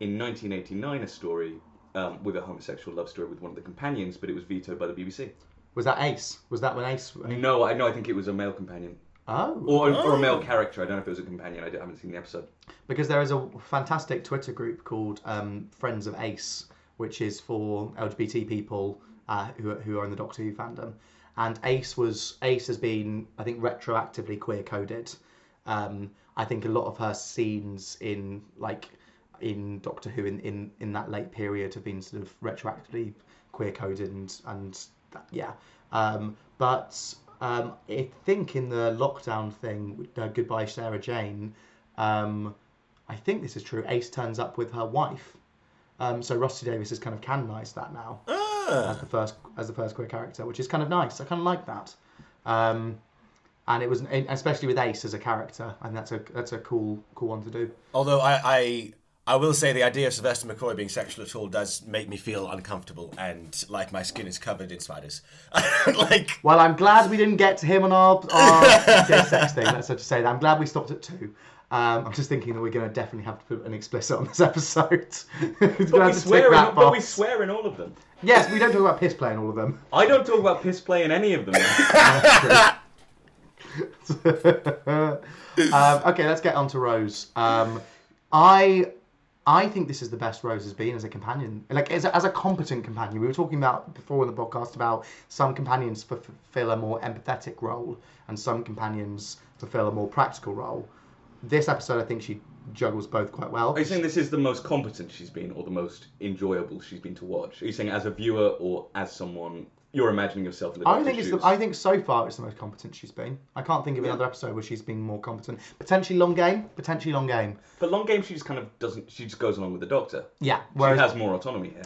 Speaker 2: in 1989 a story um, with a homosexual love story with one of the companions, but it was vetoed by the BBC.
Speaker 3: Was that Ace? Was that when Ace?
Speaker 2: No, I know. I think it was a male companion
Speaker 3: Oh.
Speaker 2: or, or a male character. I don't know if it was a companion. I haven't seen the episode.
Speaker 3: because there is a fantastic Twitter group called um, Friends of Ace, which is for LGBT people uh, who, who are in the Doctor Who fandom. And Ace was Ace has been, I think, retroactively queer coded. Um, I think a lot of her scenes in like in Doctor Who in, in, in that late period have been sort of retroactively queer coded and and that, yeah. Um, but um, I think in the lockdown thing, uh, Goodbye Sarah Jane, um, I think this is true. Ace turns up with her wife. Um, so Rusty Davies has kind of canonised that now as the first as the first queer character, which is kind of nice. I kind of like that. Um, and it was especially with Ace as a character, and that's a that's a cool cool one to do.
Speaker 4: Although I, I I will say the idea of Sylvester McCoy being sexual at all does make me feel uncomfortable and like my skin is covered in spiders. like
Speaker 3: Well, I'm glad we didn't get to him on our, our gay sex thing. Let's just say that. I'm glad we stopped at two. Um, I'm just thinking that we're going to definitely have to put an explicit on this episode. We're
Speaker 2: But we,
Speaker 3: to
Speaker 2: swear in, but we
Speaker 3: box.
Speaker 2: swear in all of them.
Speaker 3: Yes, we don't talk about piss play in all of them.
Speaker 2: I don't talk about piss play in any of them.
Speaker 3: um, okay, let's get on to Rose. Um, I I think this is the best Rose has been as a companion, like as a, as a competent companion. We were talking about before in the podcast about some companions fulfill a more empathetic role, and some companions fulfill a more practical role. This episode, I think she juggles both quite well.
Speaker 2: Are you saying this is the most competent she's been, or the most enjoyable she's been to watch? Are you saying as a viewer, or as someone you're imagining yourself in the
Speaker 3: I think it's the, I think so far it's the most competent she's been. I can't think of
Speaker 2: Yeah.
Speaker 3: another episode where she's been more competent. Potentially long game, potentially long game.
Speaker 2: But long game, she just kind of doesn't. She just goes along with the doctor.
Speaker 3: Yeah,
Speaker 2: She
Speaker 3: whereas
Speaker 2: has more autonomy here.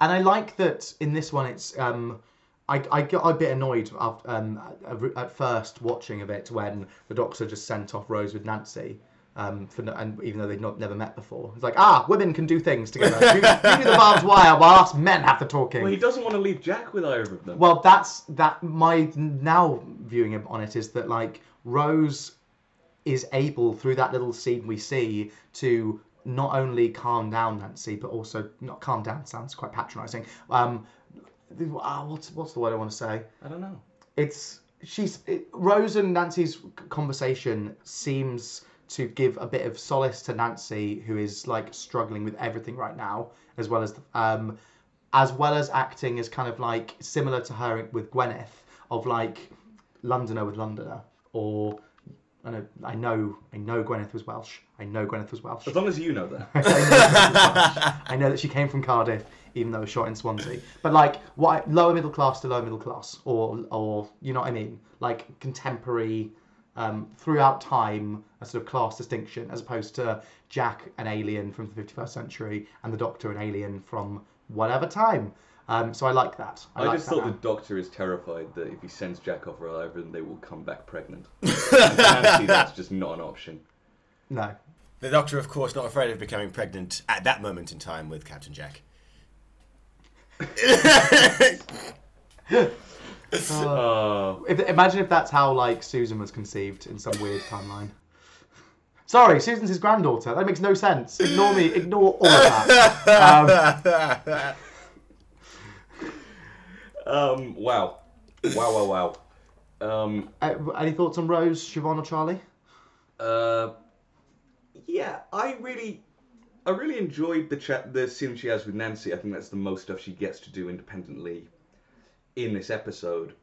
Speaker 3: and I like that in this one it's um I, I got a bit annoyed af- um, at, at first watching of it when the doctor just sent off Rose with Nancy. Um, for no, and even though they'd not never met before, it's like ah, women can do things together. you, you do the barbed wire while us men have the talking.
Speaker 2: Well, he doesn't want to leave Jack with either of them.
Speaker 3: Well, that's that. My now viewing on it is that like Rose is able through that little scene we see to not only calm down Nancy, but also not calm down sounds quite patronising. Um, ah, what's what's the word I want to say?
Speaker 2: I don't know.
Speaker 3: It's she's it, Rose and Nancy's conversation seems to give a bit of solace to Nancy, who is like struggling with everything right now, as well as um, as well as acting as kind of like similar to her with Gwyneth, of like Londoner with Londoner, or I know I know I know Gwyneth was Welsh. I know Gwyneth was Welsh.
Speaker 2: As long as you know that.
Speaker 3: I know, that she. I know that she came from Cardiff, even though it was shot in Swansea. But like, what lower middle class to lower middle class, or or you know what I mean, like contemporary, um, throughout time, a sort of class distinction, as opposed to Jack, an alien from the fifty first century, and the Doctor, an alien from whatever time. Um, so I like that. I,
Speaker 2: I,
Speaker 3: like
Speaker 2: just
Speaker 3: that
Speaker 2: thought
Speaker 3: now.
Speaker 2: the doctor is terrified that if he sends Jack off for Ivan, they will come back pregnant. and that's just not an option.
Speaker 3: no.
Speaker 4: The Doctor, of course, not afraid of becoming pregnant at that moment in time with Captain Jack.
Speaker 2: Uh,
Speaker 3: If, imagine if that's how like Susan was conceived in some weird timeline. Sorry, Susan's his granddaughter. That makes no sense. Ignore me. Ignore all of that. Um,
Speaker 2: um, wow. Wow, wow, wow. Um,
Speaker 3: uh, any thoughts on Rose, Siobhan, or Charlie?
Speaker 2: Uh, yeah, I really, I really enjoyed the chat, the scene she has with Nancy. I think that's the most stuff she gets to do independently in this episode.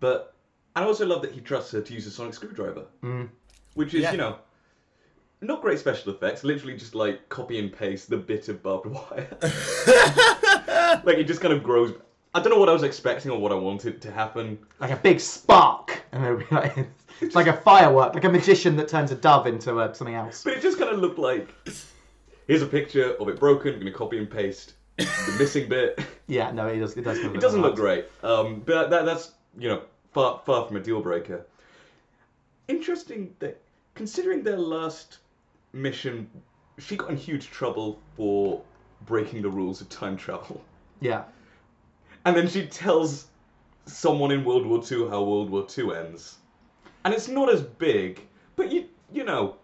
Speaker 2: But I also love that he trusts her to use a sonic screwdriver,
Speaker 3: Mm.
Speaker 2: which is
Speaker 4: Yeah.
Speaker 2: you know. Not great special effects, literally just like copy and paste the bit of barbed wire. like it just kind of grows. I don't know what I was expecting or what I wanted to happen.
Speaker 3: Like a big spark, and it'll be like it's like a firework, like a magician that turns a dove into uh, something else.
Speaker 2: But it just kind of looked like here's a picture of it broken. I'm gonna copy and paste the missing bit.
Speaker 3: Yeah, no, it does. It does.
Speaker 2: It doesn't look great. Um, but that, that's you know far far from a deal breaker. Interesting that considering their last mission, she got in huge trouble for breaking the rules of time travel,
Speaker 3: Yeah,
Speaker 2: and then she tells someone in World War II how World War II ends, and it's not as big, but you you know.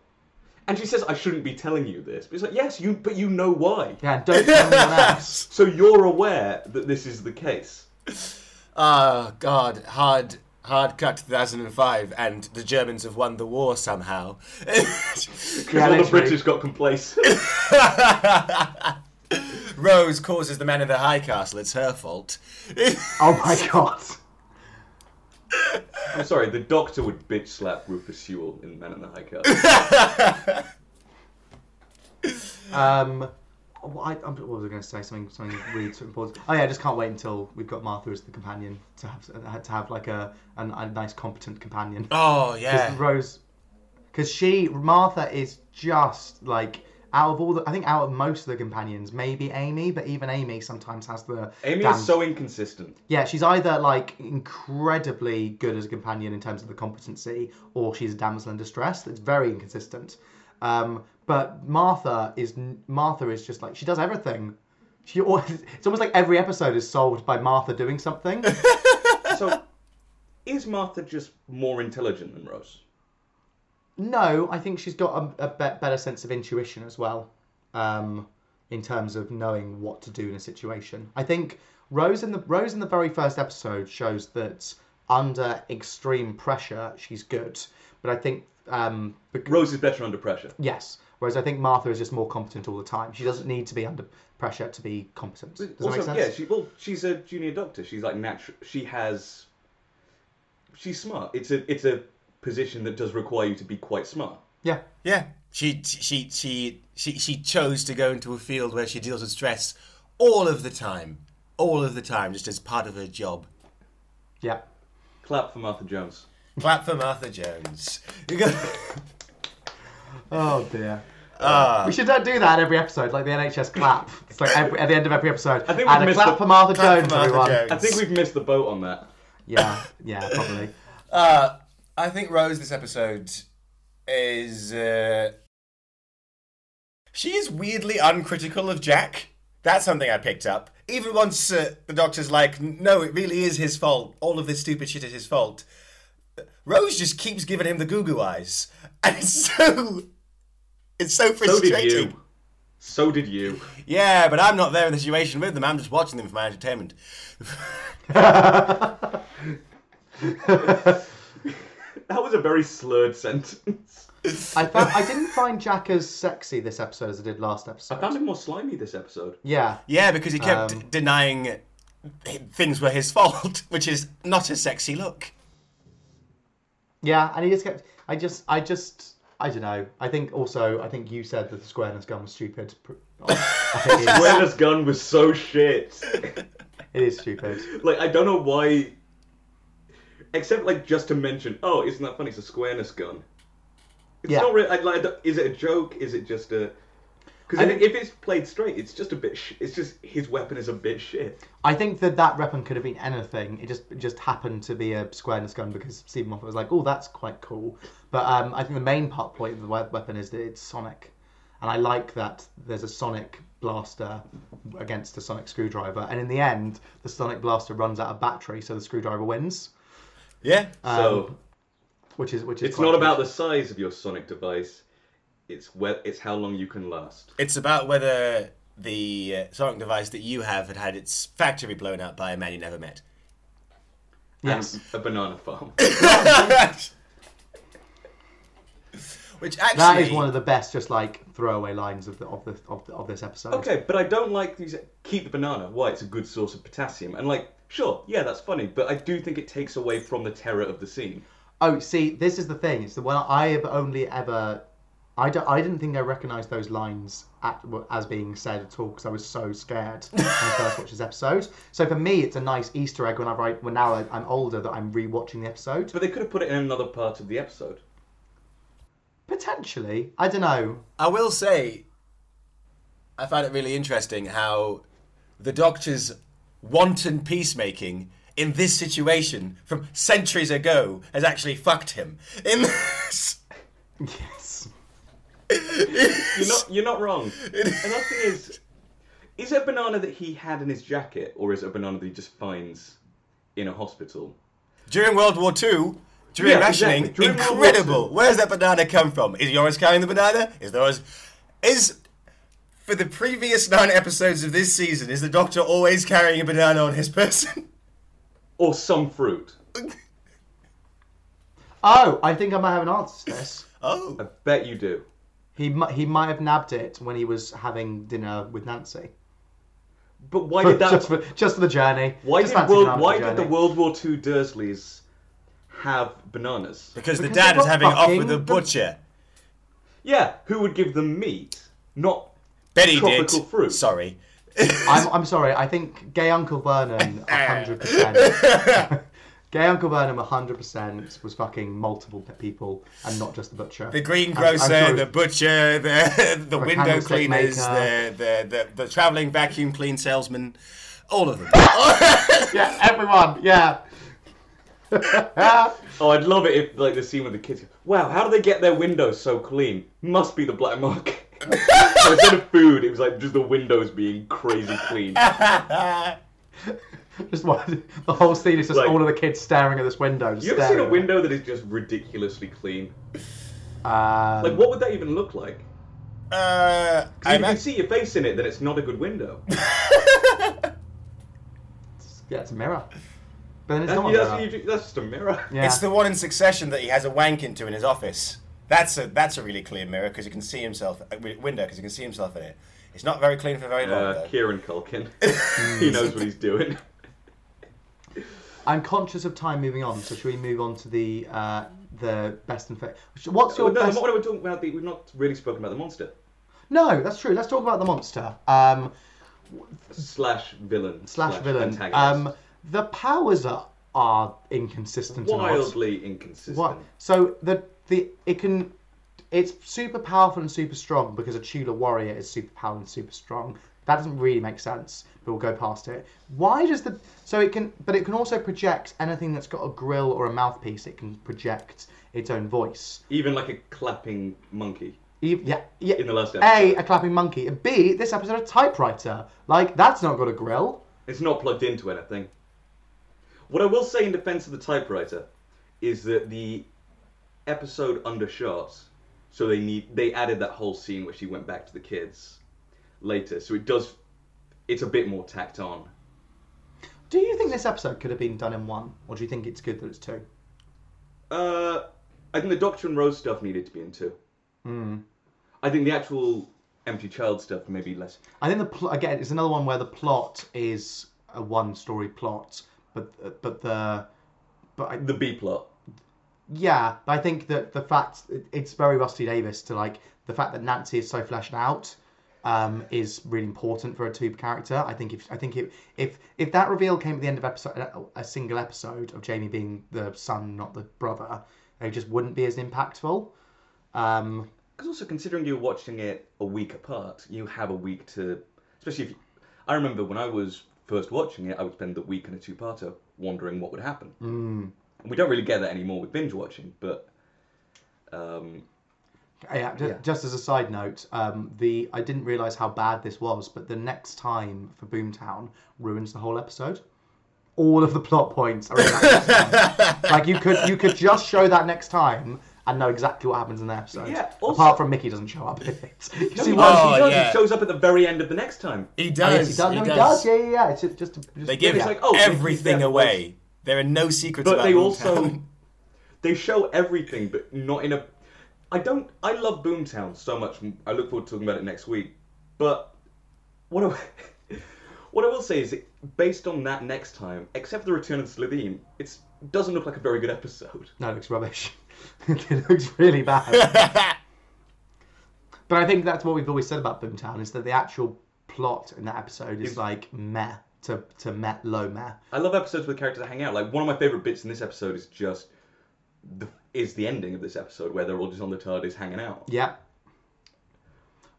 Speaker 2: And she says, "I shouldn't be telling you this." But it's like, yes, you, but you know why.
Speaker 3: yeah. Don't tell anyone else.
Speaker 2: So you're aware that this is the case.
Speaker 4: Oh God, hard, hard cut 2005, and the Germans have won the war somehow.
Speaker 2: Because
Speaker 3: Yeah,
Speaker 2: all the
Speaker 3: literally.
Speaker 2: British got complacent.
Speaker 4: Rose causes the man in the high castle. It's her fault.
Speaker 3: Oh my god.
Speaker 2: I'm sorry, the Doctor would bitch slap Rufus Sewell in Man in the High Castle.
Speaker 3: Um, what, I, what was I going to say? Something, something really important. Oh yeah, I just can't wait until we've got Martha as the companion to have to have like a a, a nice, competent companion.
Speaker 4: Oh
Speaker 3: Because
Speaker 4: yeah.
Speaker 3: Rose, because she Martha is just like out of all the, I think out of most of the companions, maybe Amy, but even Amy sometimes has the.
Speaker 2: Amy
Speaker 3: damn-
Speaker 2: is so inconsistent.
Speaker 3: Yeah, she's either like incredibly good as a companion in terms of the competency, or she's a damsel in distress. It's very inconsistent. Um, but Martha is Martha is just like she does everything. She al- it's almost like every episode is solved by Martha doing something.
Speaker 2: So, is Martha just more intelligent than Rose?
Speaker 3: No, I think she's got a, a be- better sense of intuition as well, um, in terms of knowing what to do in a situation. I think Rose in the Rose in the very first episode shows that under extreme pressure she's good, but I think um,
Speaker 2: Rose is better under pressure.
Speaker 3: yes. Whereas I think Martha is just more competent all the time. She doesn't need to be under pressure to be competent. Does that
Speaker 2: also,
Speaker 3: make sense?
Speaker 2: yeah, she well, she's a junior doctor. She's like natural. She has. She's smart. It's a it's a position that does require you to be quite smart.
Speaker 3: yeah.
Speaker 4: Yeah. She she she she she chose to go into a field where she deals with stress all of the time, all of the time, just as part of her job.
Speaker 3: Yeah.
Speaker 2: Clap for Martha Jones.
Speaker 4: Clap for Martha Jones.
Speaker 3: Oh dear.
Speaker 4: Ah.
Speaker 3: we should uh, do that every episode, like the NHS clap. It's like every, at the end of every episode.
Speaker 2: I think we've
Speaker 3: a
Speaker 2: missed
Speaker 3: clap
Speaker 2: the-
Speaker 3: for Martha
Speaker 4: Clap for Martha
Speaker 3: everyone.
Speaker 4: Jones.
Speaker 2: I think we've missed the boat on that.
Speaker 3: Yeah, yeah, probably.
Speaker 4: Uh, I think Rose this episode is. Uh, she is weirdly uncritical of Jack. That's something I picked up. Even once uh, the doctor's like, no, it really is his fault. All of this stupid shit is his fault. Rose just keeps giving him the goo goo eyes. And it's so. It's so frustrating.
Speaker 2: So did you. So did you.
Speaker 4: Yeah, but I'm not there in the situation with them. I'm just watching them for my entertainment.
Speaker 2: That was a very slurred sentence.
Speaker 3: I found I didn't find Jack as sexy this episode as I did last episode.
Speaker 2: I found him more slimy this episode.
Speaker 3: Yeah,
Speaker 4: Yeah, because he kept
Speaker 3: Um,
Speaker 4: denying things were his fault, which is not a sexy look.
Speaker 3: yeah, and he just kept. I just, I just, I don't know. I think also, I think you said that the squareness gun was stupid. I think it is,
Speaker 2: Buena's gun was so shit.
Speaker 3: it is stupid.
Speaker 2: like I don't know why. Except like just to mention, oh, isn't that funny? It's a squareness gun. It's
Speaker 3: Yeah.
Speaker 2: not really. I don't- is it a joke? Is it just a? Because if, if it's played straight, it's just a bit. Sh- it's just his weapon is a bit shit.
Speaker 3: I think that that weapon could have been anything. It just it just happened to be a squareness gun because Steven Moffat was like, "Oh, that's quite cool." But um, I think the main part point of the weapon is that it's sonic, and I like that there's a sonic blaster against a sonic screwdriver, and in the end, the sonic blaster runs out of battery, so the screwdriver wins,
Speaker 4: Yeah.
Speaker 2: So
Speaker 3: Um, which is which is
Speaker 2: it's not about the size of your sonic device. It's where it's how long you can last.
Speaker 4: It's about whether the uh, sonic device that you have had had its factory blown up by a man you never met.
Speaker 3: yes.
Speaker 2: And a banana farm.
Speaker 4: Which actually.
Speaker 3: That is one of the best, just like throwaway lines of the of the of, the, of this episode.
Speaker 2: Okay, but I don't like these. Keep the banana. Why? It's a good source of potassium. And like, sure, yeah, that's funny. But I do think it takes away from the terror of the scene.
Speaker 3: Oh, see, this is the thing. It's the one I have only ever. I, don't, I didn't think I recognised those lines at, as being said at all because I was so scared when I first watched this episode. So for me, it's a nice Easter egg whenever I, when now I- I'm older that I'm rewatching the episode.
Speaker 2: But they could have put it in another part of the episode.
Speaker 3: Potentially, I don't know.
Speaker 4: I will say, I find it really interesting how the Doctor's wanton peacemaking in this situation from centuries ago has actually fucked him. In this.
Speaker 3: Yes.
Speaker 2: You're not. You're not wrong. Another thing is, is it a banana that he had in his jacket, or is it a banana that he just finds in a hospital?
Speaker 4: During World War II, during
Speaker 2: Yeah,
Speaker 4: rationing,
Speaker 2: exactly. During
Speaker 4: incredible.
Speaker 2: II.
Speaker 4: Where's that banana come from? Is yours carrying the banana? Is yours? Is for the previous nine episodes of this season, is the Doctor always carrying a banana on his person?
Speaker 2: Or some fruit?
Speaker 3: Oh, I think I might have an answer to this.
Speaker 4: Oh,
Speaker 2: I bet you do.
Speaker 3: He mi- he might have nabbed it when he was having dinner with Nancy.
Speaker 2: But why did that?
Speaker 3: just for just for the journey.
Speaker 2: why
Speaker 3: Just
Speaker 2: did World,
Speaker 3: banana
Speaker 2: Why
Speaker 3: for
Speaker 2: did the. World War II Dursleys have bananas?
Speaker 4: because, the dad is having off with
Speaker 3: fucking
Speaker 4: the
Speaker 3: the-
Speaker 4: butcher.
Speaker 2: Yeah, who would give them meat, not
Speaker 4: Betty
Speaker 2: tropical
Speaker 4: did.
Speaker 2: fruit?
Speaker 4: Sorry.
Speaker 3: I'm, I'm sorry. I think Gay Uncle Vernon, hundred percent. Gay Uncle Vernon, hundred percent, was fucking multiple people and not just the butcher.
Speaker 4: The
Speaker 3: I'm- I'm
Speaker 4: greengrocer,
Speaker 3: sure
Speaker 4: the butcher, the the window cleaners, the, the, the, the travelling vacuum clean salesman, all of them.
Speaker 3: yeah, everyone. Yeah.
Speaker 2: Oh, I'd love it if like the scene with the kids. Wow, how do they get their windows so clean? Must be the black market. So instead of food, it was like just the windows being crazy clean.
Speaker 3: just one, the whole scene is just
Speaker 2: Like-
Speaker 3: all of the kids staring at this window. just
Speaker 2: You ever seen
Speaker 3: staring
Speaker 2: a
Speaker 3: at it.
Speaker 2: window that is just ridiculously clean?
Speaker 3: Um,
Speaker 2: Like, what would that even look like?
Speaker 4: uh,
Speaker 2: 'Cause
Speaker 4: I
Speaker 2: if you can
Speaker 4: imagine-
Speaker 2: see your face in it, then it's not a good window.
Speaker 3: Yeah, it's a mirror. But then it's
Speaker 2: That's,
Speaker 3: not a mirror.
Speaker 2: you do- that's just a mirror.
Speaker 3: Yeah.
Speaker 4: It's the one in Succession that he has a wank into in his office. That's a that's a really clear mirror because you can see himself uh, window because you can see himself in it. It's not very clean for very long
Speaker 2: Uh,
Speaker 4: though.
Speaker 2: Kieran Culkin. he knows what he's doing.
Speaker 3: I'm conscious of time moving on, so should we move on to the uh, the best and fa- What's your
Speaker 2: Oh, no,
Speaker 3: best?
Speaker 2: what are we talking about? The, we've not really spoken about the monster
Speaker 3: No, that's true. Let's talk about the monster. Um,
Speaker 2: slash villain
Speaker 3: slash villain.
Speaker 2: antagonist.
Speaker 3: Um, the powers are are inconsistent. and
Speaker 2: wildly inconsistent.
Speaker 3: What? So the the it can it's super powerful and super strong because a Chula warrior is super powerful and super strong. That doesn't really make sense, but we'll go past it. Why does the so it can but it can also project anything that's got a grill or a mouthpiece. It can project its own voice.
Speaker 2: Even like a clapping monkey.
Speaker 3: Yeah, yeah.
Speaker 2: In the last episode.
Speaker 3: A, a clapping monkey. and B, this episode a typewriter. Like that's not got a grill.
Speaker 2: It's not plugged into anything. What I will say in defense of the typewriter is that the episode undershot, so they need they added that whole scene where she went back to the kids later, so it does it's a bit more tacked on.
Speaker 3: Do you think this episode could have been done in one, or do you think it's good that it's two?
Speaker 2: Uh, I think the Doctor and Rose stuff needed to be in two.
Speaker 3: Hmm.
Speaker 2: I think the actual empty child stuff maybe less.
Speaker 3: I think the pl- again it's another one where the plot is a one-story plot, but but the but I,
Speaker 2: The B plot.
Speaker 3: Yeah, but I think that the fact it's very Rusty Davies to like the fact that Nancy is so fleshed out um, is really important for a tube character. I think if I think if if if that reveal came at the end of episode a single episode of Jamie being the son, not the brother, it just wouldn't be as impactful. Um,
Speaker 2: Because also considering you're watching it a week apart, you have a week to, especially if you, I remember when I was first watching it, I would spend the week in a two-parter wondering what would happen. Mm. And we don't really get that anymore with binge watching, but um,
Speaker 3: Yeah,
Speaker 2: Yeah.
Speaker 3: just as a side note, um, the I didn't realize how bad this was, but the next time for Boomtown ruins the whole episode. All of the plot points are in that time. Like you could you could just show that next time and know exactly what happens in the episode.
Speaker 2: Yeah, also-
Speaker 3: Apart from Mickey doesn't show up in it. You
Speaker 2: no,
Speaker 3: see
Speaker 2: he,
Speaker 4: Oh,
Speaker 2: he does.
Speaker 4: yeah.
Speaker 2: He shows up at the very end of the next time.
Speaker 4: He
Speaker 3: Oh,
Speaker 4: does.
Speaker 3: yes, he does. No, he does. Yeah, yeah, yeah. It's just, just, just
Speaker 4: They give
Speaker 2: It's like, oh,
Speaker 4: everything
Speaker 2: there
Speaker 4: away. There are no secrets
Speaker 2: But
Speaker 4: about
Speaker 2: they
Speaker 4: Boomtown.
Speaker 2: also they show everything, but not in a. I don't. I love Boomtown so much. I look forward to talking about it next week. But what I, what I will say is, based on that next time, except for the Return of the Slitheen, it doesn't look like a very good episode.
Speaker 3: No, it looks rubbish. it looks really bad. but I think that's what we've always said about Boomtown is that the actual plot in that episode is
Speaker 2: Is-
Speaker 3: like meh to to low meh.
Speaker 2: I love episodes where characters hang out. Like one of my favorite bits in this episode is just the is the ending of this episode where they're all just on the TARDIS hanging out.
Speaker 3: Yeah.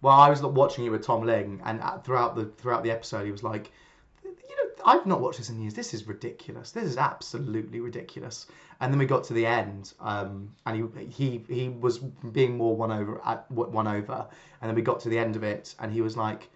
Speaker 3: Well, I was watching it with Tom Ling, and uh, throughout the throughout the episode, he was like, "You know, I've not watched this in years. This is ridiculous. This is absolutely ridiculous." And then we got to the end, um, and he he he was being more won over at won over, and then we got to the end of it, and he was like.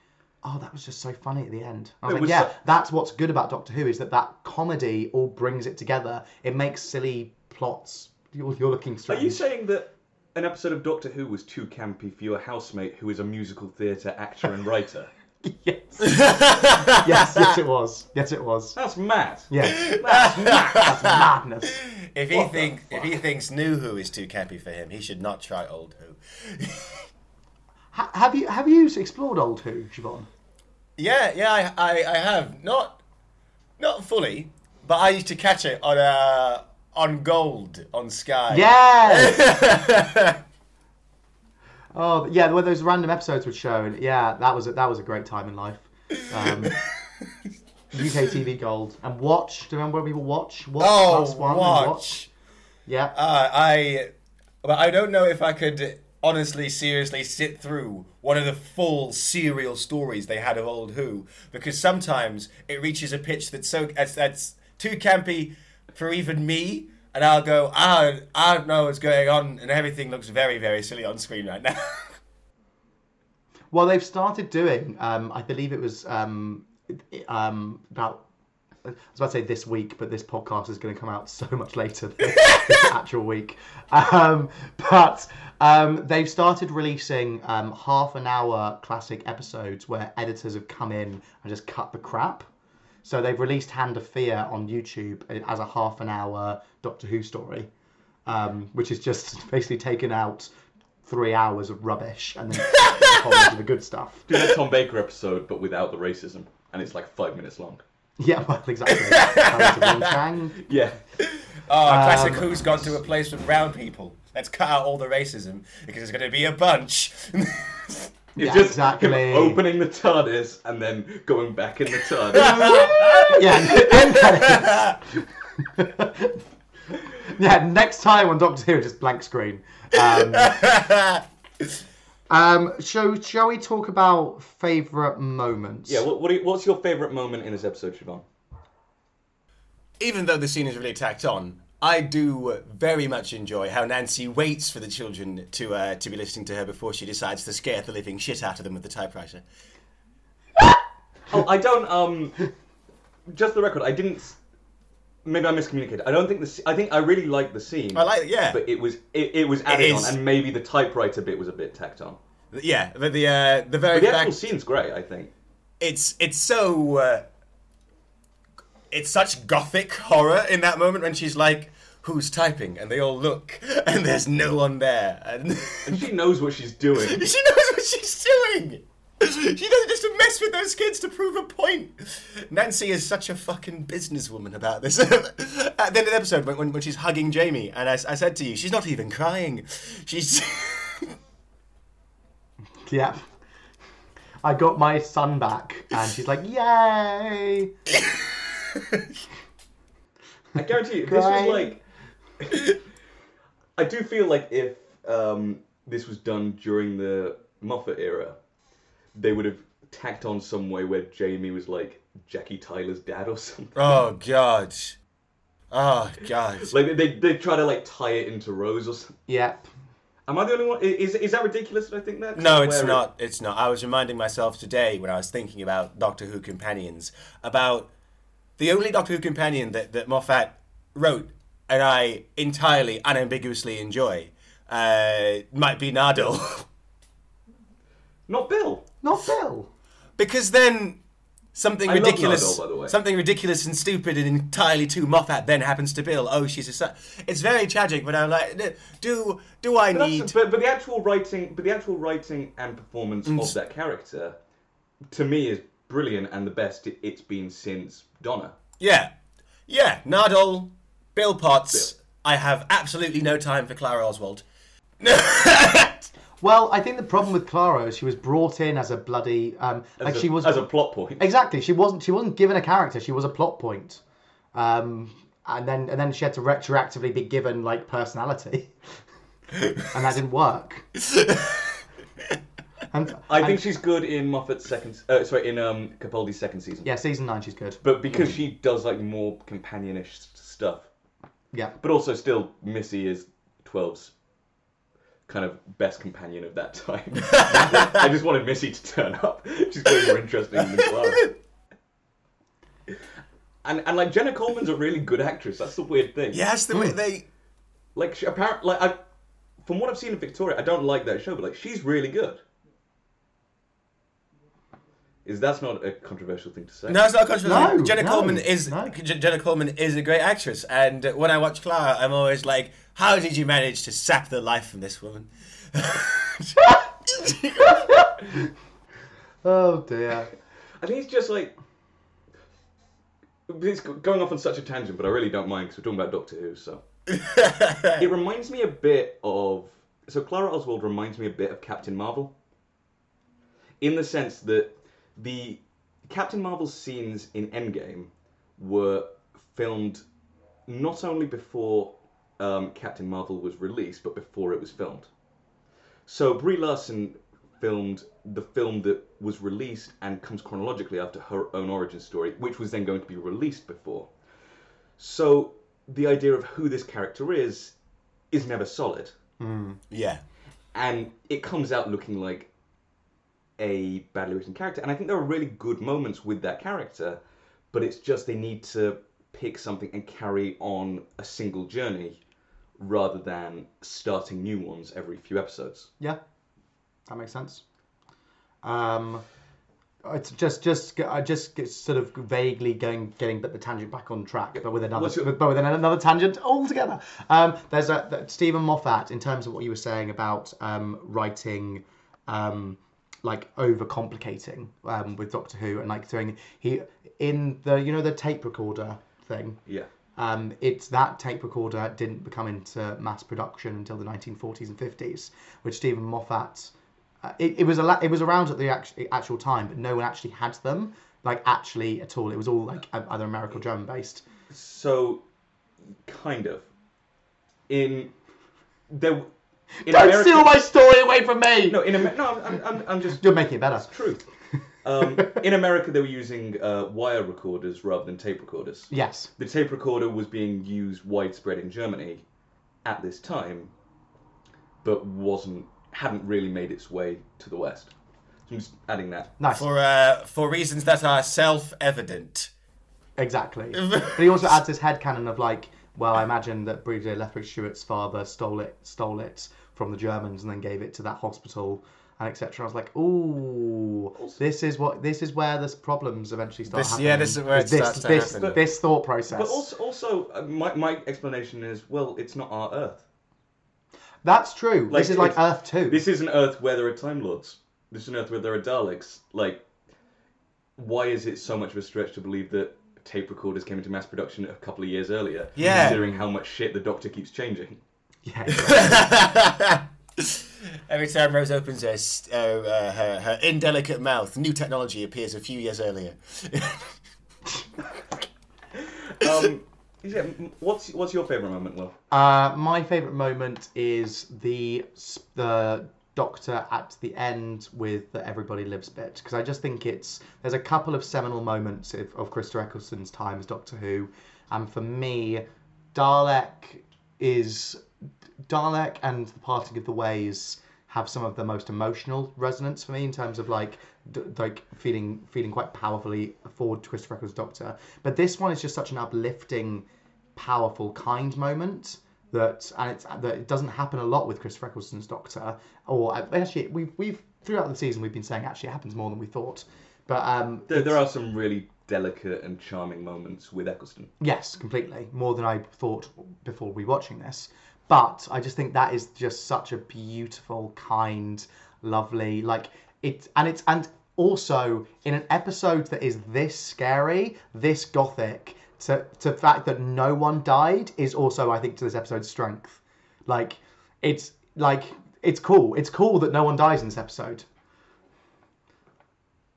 Speaker 3: Oh, that was just so funny at the end. I was
Speaker 2: It
Speaker 3: like,
Speaker 2: was
Speaker 3: yeah,
Speaker 2: so-
Speaker 3: that's what's good about Doctor Who is that that comedy all brings it together. It makes silly plots. You're, you're looking
Speaker 2: Are you saying that an episode of Doctor Who was too campy for your housemate who is a musical theatre actor and writer?
Speaker 3: Yes. yes, yes, it was. Yes, it was.
Speaker 2: That's mad.
Speaker 3: Yes. That's, mad. That's madness.
Speaker 4: If he
Speaker 2: What
Speaker 4: think if he thinks New Who is too campy for him, he should not try Old Who.
Speaker 3: Ha- have you have you explored old Who, Siobhan?
Speaker 4: Yeah, yeah, I, I, I have not not fully, but I used to catch it on uh on Gold on Sky.
Speaker 3: Yes. oh yeah, where those random episodes would show, and yeah, that was a, that was a great time in life. Um, UK TV Gold and Watch. Do you remember when people watch? Watch
Speaker 4: Oh,
Speaker 3: One and
Speaker 4: watch.
Speaker 3: Yeah.
Speaker 4: Uh, I, but I don't know if I could honestly, seriously sit through one of the full serial stories they had of Old Who because sometimes it reaches a pitch that's so that's, that's too campy for even me, and I'll go, I I don't know what's going on, and everything looks very very silly on screen right now.
Speaker 3: Well, they've started doing. Um, I believe it was um, um, about. I was about to say this week, but this podcast is going to come out so much later than this actual week. Um, but um, they've started releasing um, half an hour classic episodes where editors have come in and just cut the crap. So they've released Hand of Fear on YouTube as a half an hour Doctor Who story, um, which is just basically taken out three hours of rubbish and then whole of the good stuff.
Speaker 2: Do that Tom Baker episode, but without the racism, and it's like five minutes long.
Speaker 3: Yeah, well, exactly. Thanks to Weng-Chiang.
Speaker 2: Yeah.
Speaker 4: Oh, classic
Speaker 3: Um,
Speaker 4: Who's gone to a place with brown people. Let's cut out all the racism because there's going to be a bunch.
Speaker 2: It's
Speaker 3: Yeah,
Speaker 2: just
Speaker 3: exactly.
Speaker 2: opening the TARDIS and then going back in the TARDIS.
Speaker 3: yeah, end credits. yeah, next time on Doctor Who, just blank screen. Um, um, shall, shall we talk about favourite moments?
Speaker 2: yeah, what, what do you, what's your favourite moment in this episode, Siobhan?
Speaker 4: Even though the scene is really tacked on, I do very much enjoy how Nancy waits for the children to uh, to be listening to her before she decides to scare the living shit out of them with the typewriter.
Speaker 2: Oh, I don't. Um, just the record. I didn't. Maybe I miscommunicated. I don't think the. I think I really liked the scene.
Speaker 4: I like, yeah,
Speaker 2: but it was it, it was added
Speaker 4: is.
Speaker 2: on, and maybe the typewriter bit was a bit tacked on.
Speaker 4: yeah. But the uh, the very
Speaker 2: But the actual
Speaker 4: fact
Speaker 2: scene's great. I think.
Speaker 4: it's it's so uh, it's such gothic horror in that moment when she's like, "Who's typing?" and they all look, and there's no one there, and
Speaker 2: And she knows what she's doing.
Speaker 4: she knows what she's doing. She does it just to mess with those kids to prove a point. Nancy is such a fucking businesswoman about this. At the end of the episode, when, when, when she's hugging Jamie, and I said to you, she's not even crying. She's.
Speaker 3: Yeah. I got my son back, and she's like, "Yay!"
Speaker 2: I guarantee you, this was like. I do feel like if um, this was done during the Moffat era, they would have tacked on some way where Jamie was like Jackie Tyler's dad or something.
Speaker 4: oh, God. Oh, God.
Speaker 2: Like they they try to like tie it into Rose or something.
Speaker 3: Yep.
Speaker 2: Am I the only one? Is is that ridiculous? That I think that? 'Cause
Speaker 4: No, it's
Speaker 2: wear it.
Speaker 4: not. It's not. I was reminding myself today when I was thinking about Doctor Who companions about the only Doctor Who companion that, that Moffat wrote and I entirely unambiguously enjoy uh, might be Nardole.
Speaker 2: Not Bill.
Speaker 3: Not Bill.
Speaker 4: because then something
Speaker 2: I
Speaker 4: ridiculous,
Speaker 2: Nardole, by the way.
Speaker 4: something ridiculous and stupid and entirely too Moffat then happens to Bill. Oh, she's a son. It's very tragic, but I'm like, do do I
Speaker 2: But,
Speaker 4: need?
Speaker 2: but, but the actual writing, but the actual writing and performance
Speaker 4: Mm.
Speaker 2: of that character, to me, is brilliant and the best it, it's been since Donna.
Speaker 4: Yeah, yeah. Nardole, Bill Potts. I have absolutely no time for Clara Oswald.
Speaker 3: Well, I think the problem with Clara is she was brought in as a bloody um,
Speaker 2: As
Speaker 3: like
Speaker 2: a,
Speaker 3: she was
Speaker 2: as a plot point.
Speaker 3: exactly. She wasn't. She wasn't given a character. She was a plot point. Um, and then and then she had to retroactively be given like personality, and that didn't work. and
Speaker 2: I
Speaker 3: and-
Speaker 2: think she's good in Moffat's second. Uh, sorry, in um, Capaldi's second season.
Speaker 3: yeah, season nine she's good.
Speaker 2: But because she does like more companionish stuff,
Speaker 3: Yeah,
Speaker 2: but also still Missy is 12's kind of best companion of that time. I just wanted Missy to turn up. She's way more interesting than Clara. And and like Jenna Coleman's a really good actress. That's the weird thing.
Speaker 4: Yes, the way hmm. they.
Speaker 2: Like she, apparently, like I, from what I've seen in Victoria, I don't like that show, but like she's really good. Is that's not a controversial thing to say?
Speaker 4: No, it's not controversial.
Speaker 3: No,
Speaker 4: Jenna
Speaker 3: no,
Speaker 4: Coleman is
Speaker 3: no.
Speaker 4: Jenna Coleman is a great actress, and uh, when I watch Clara, I'm always like, "How did you manage to sap the life from this woman?"
Speaker 3: Oh dear.
Speaker 2: I think it's just like it's going off on such a tangent, but I really don't mind because we're talking about Doctor Who. So it reminds me a bit of so Clara Oswald reminds me a bit of Captain Marvel, in the sense that the Captain Marvel scenes in Endgame were filmed not only before um, Captain Marvel was released, but before it was filmed. So Brie Larson filmed the film that was released and comes chronologically after her own origin story, which was then going to be released before. So the idea of who this character is is never solid,
Speaker 4: yeah,
Speaker 2: and it comes out looking like a badly written character. And I think there are really good moments with that character, but it's just they need to pick something and carry on a single journey rather than starting new ones every few episodes.
Speaker 3: Yeah, that makes sense. Um, it's just just I just get sort of vaguely going getting but the tangent back on track, but with another
Speaker 2: your-
Speaker 3: but with another tangent altogether. Um, there's a Steven Moffat in terms of what you were saying about um, writing. Um, like overcomplicating um, with Doctor Who and like doing he in the you know the tape recorder thing
Speaker 2: Yeah.
Speaker 3: Um, it's that tape recorder didn't become into mass production until the 1940s and 50s, which Steven Moffat. Uh, it, it was a it was around at the actual, actual time, but no one actually had them like actually at all. It was all like either American or German based.
Speaker 2: So, kind of. In there, in
Speaker 3: Don't
Speaker 2: America,
Speaker 3: steal my story away from me.
Speaker 2: No, in Amer- no, I'm, I'm, I'm just
Speaker 3: You're making it better.
Speaker 2: It's true. Um, in America, they were using uh, wire recorders rather than tape recorders.
Speaker 3: Yes.
Speaker 2: The tape recorder was being used widespread in Germany at this time, but wasn't hadn't really made its way to the West. So I'm just adding that.
Speaker 3: Nice.
Speaker 4: For uh, for reasons that are self-evident.
Speaker 3: Exactly. but he also adds his head headcanon of like, well, I imagine that Brigadier Lethbridge Stewart's father stole it, stole it from the Germans and then gave it to that hospital and etc. I was like, ooh, this is what this is where the problems eventually start
Speaker 4: This-
Speaker 3: happening.
Speaker 4: yeah, this is where it
Speaker 3: this,
Speaker 4: starts to
Speaker 3: this,
Speaker 4: happen.
Speaker 3: This thought process.
Speaker 2: But also, also uh, my, my explanation is well, it's not our Earth.
Speaker 3: That's true.
Speaker 2: Like,
Speaker 3: this is like Earth Two.
Speaker 2: This is an Earth where there are Time Lords. This is an Earth where there are Daleks. Like, why is it so much of a stretch to believe that tape recorders came into mass production a couple of years earlier?
Speaker 4: Yeah.
Speaker 2: Considering how much shit the Doctor keeps changing.
Speaker 3: Yeah,
Speaker 4: Every time Rose opens her, uh, uh, her her indelicate mouth, new technology appears a few years earlier.
Speaker 2: Um, yeah, what's what's your favourite moment, Will?
Speaker 3: Uh, my favourite moment is the the Doctor at the end with the Everybody Lives bit because I just think it's there's a couple of seminal moments of, of Christopher Eccleston's time as Doctor Who, and for me, Dalek is Dalek and the Parting of the Ways have some of the most emotional resonance for me in terms of like d- like feeling feeling quite powerfully for Christopher Eccleston's Doctor. But this one is just such an uplifting, powerful, kind moment that and it's that it doesn't happen a lot with Christopher Eccleston's Doctor. Or uh, actually, we've we've throughout the season we've been saying actually it happens more than we thought. But um,
Speaker 2: There, there are some really delicate and charming moments with Eccleston.
Speaker 3: Yes, completely. More than I thought before rewatching this. But I just think that is just such a beautiful, kind, lovely, like it, and it's and also in an episode that is this scary, this gothic, to to the fact that no one died is also, I think, to this episode's strength. Like it's like it's cool. It's cool that no one dies in this episode.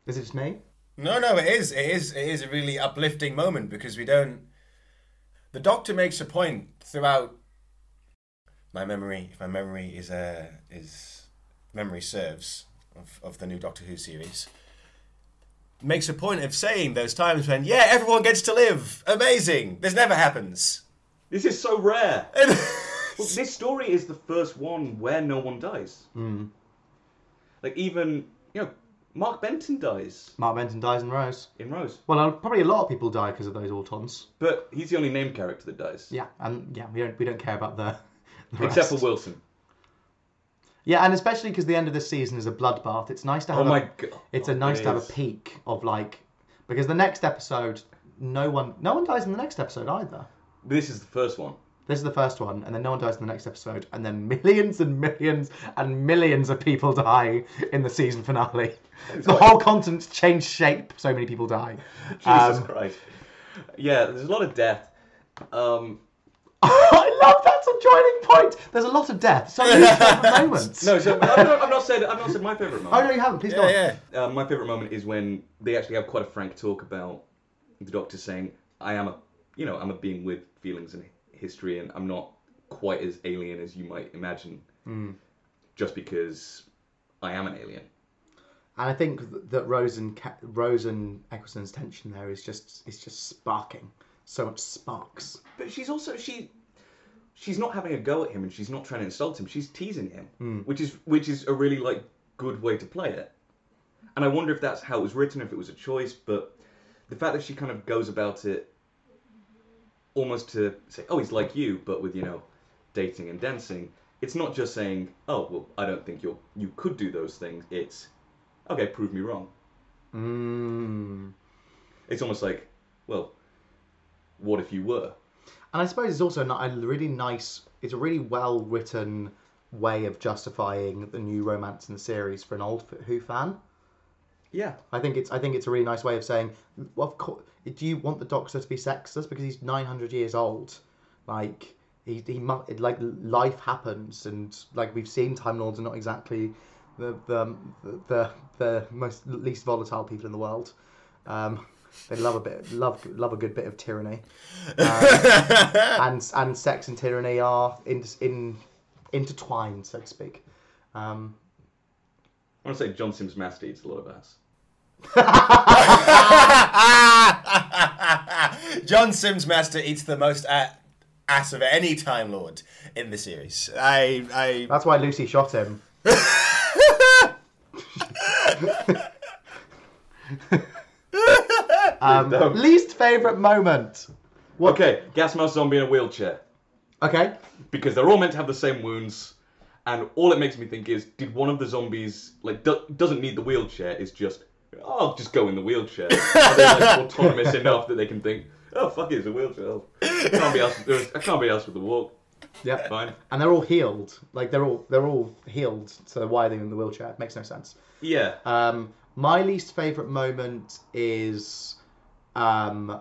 Speaker 3: Is it just me?
Speaker 4: No, no, it is. It is. It is a really uplifting moment because we don't. The Doctor makes a point throughout. My memory, if my memory is uh, is memory serves of, of the new Doctor Who series, makes a point of saying those times when yeah everyone gets to live, amazing. This never happens.
Speaker 2: This is so rare. Well, this story is the first one where no one dies.
Speaker 3: Mm.
Speaker 2: Like even you know, Mark Benton dies
Speaker 3: Mark Benton dies in Rose.
Speaker 2: in Rose,
Speaker 3: Well, uh, probably a lot of people die because of those autons.
Speaker 2: but he's the only named character that dies,
Speaker 3: Yeah, and yeah, we don't we don't care about the, the
Speaker 2: except
Speaker 3: rest.
Speaker 2: for Wilson.
Speaker 3: Yeah, and especially because the end of this season is a bloodbath. It's nice to have.
Speaker 2: Oh
Speaker 3: a,
Speaker 2: my god!
Speaker 3: It's a nice
Speaker 2: It
Speaker 3: to have a peak of like because the next episode, no one no one dies in the next episode either.
Speaker 2: This is the first one.
Speaker 3: This is the first one, and then no one dies in the next episode, and then millions and millions and millions of people die in the season finale. The
Speaker 2: quite-
Speaker 3: whole continent's changed shape. So many people die.
Speaker 2: Jesus
Speaker 3: Um,
Speaker 2: Christ! Yeah, there's a lot of death. Um,
Speaker 3: I love that's a joining point. There's a lot of death. So many favourite moments.
Speaker 2: no, so I've not, I'm not saying I'm not saying my favorite moment.
Speaker 3: Oh no, you haven't. Please go on.
Speaker 4: Yeah, yeah.
Speaker 2: Uh, my favorite moment is when they actually have quite a frank talk about the Doctor saying, "I am a, you know, I'm a being with feelings and history, and I'm not quite as alien as you might imagine, just because I am an alien."
Speaker 3: And I think that Rose and Ca- Rose and Eccleston's tension there is just is just sparking. So much sparks.
Speaker 2: But she's also she, she's not having a go at him, and she's not trying to insult him. She's teasing him, which is which is a really like good way to play it. And I wonder if that's how it was written, if it was a choice. But the fact that she kind of goes about it almost to say, "Oh, he's like you," but with you know, dating and dancing. It's not just saying, "Oh, well, I don't think you you could do those things." It's, "Okay, prove me wrong."
Speaker 3: Mm.
Speaker 2: It's almost like, well, what if you were?
Speaker 3: And I suppose it's also a really nice. It's a really well written way of justifying the new romance in the series for an old Who fan.
Speaker 2: Yeah.
Speaker 3: I think it's I think it's a really nice way of saying, well, of course, do you want the Doctor to be sexless because he's nine hundred years old? Like he he it, like life happens, and like we've seen Time Lords are not exactly the the the, the most least volatile people in the world. Um, they love a bit love love a good bit of tyranny, um, and and sex and tyranny are in in intertwined, so to speak. Um,
Speaker 2: I want to say John Simm's Master eats a lot of ass.
Speaker 4: John Simm's Master eats the most ass of any Time Lord in the series. I, I,
Speaker 3: that's why Lucy shot him. um,
Speaker 2: don't.
Speaker 3: least favorite moment. What?
Speaker 2: Okay, gas mask zombie in a wheelchair.
Speaker 3: Okay.
Speaker 2: Because they're all meant to have the same wounds, and all it makes me think is, did one of the zombies like do- doesn't need the wheelchair? Is just, oh, I'll just go in the wheelchair. Are they like autonomous enough that they can think, oh fuck it, it's a wheelchair. I can't be asked. I can't be asked with the walk.
Speaker 3: Yep.
Speaker 2: Fine.
Speaker 3: And they're all healed. Like they're all they're all healed. So why are they in the wheelchair? Makes no sense.
Speaker 2: Yeah.
Speaker 3: Um, my least favorite moment is um,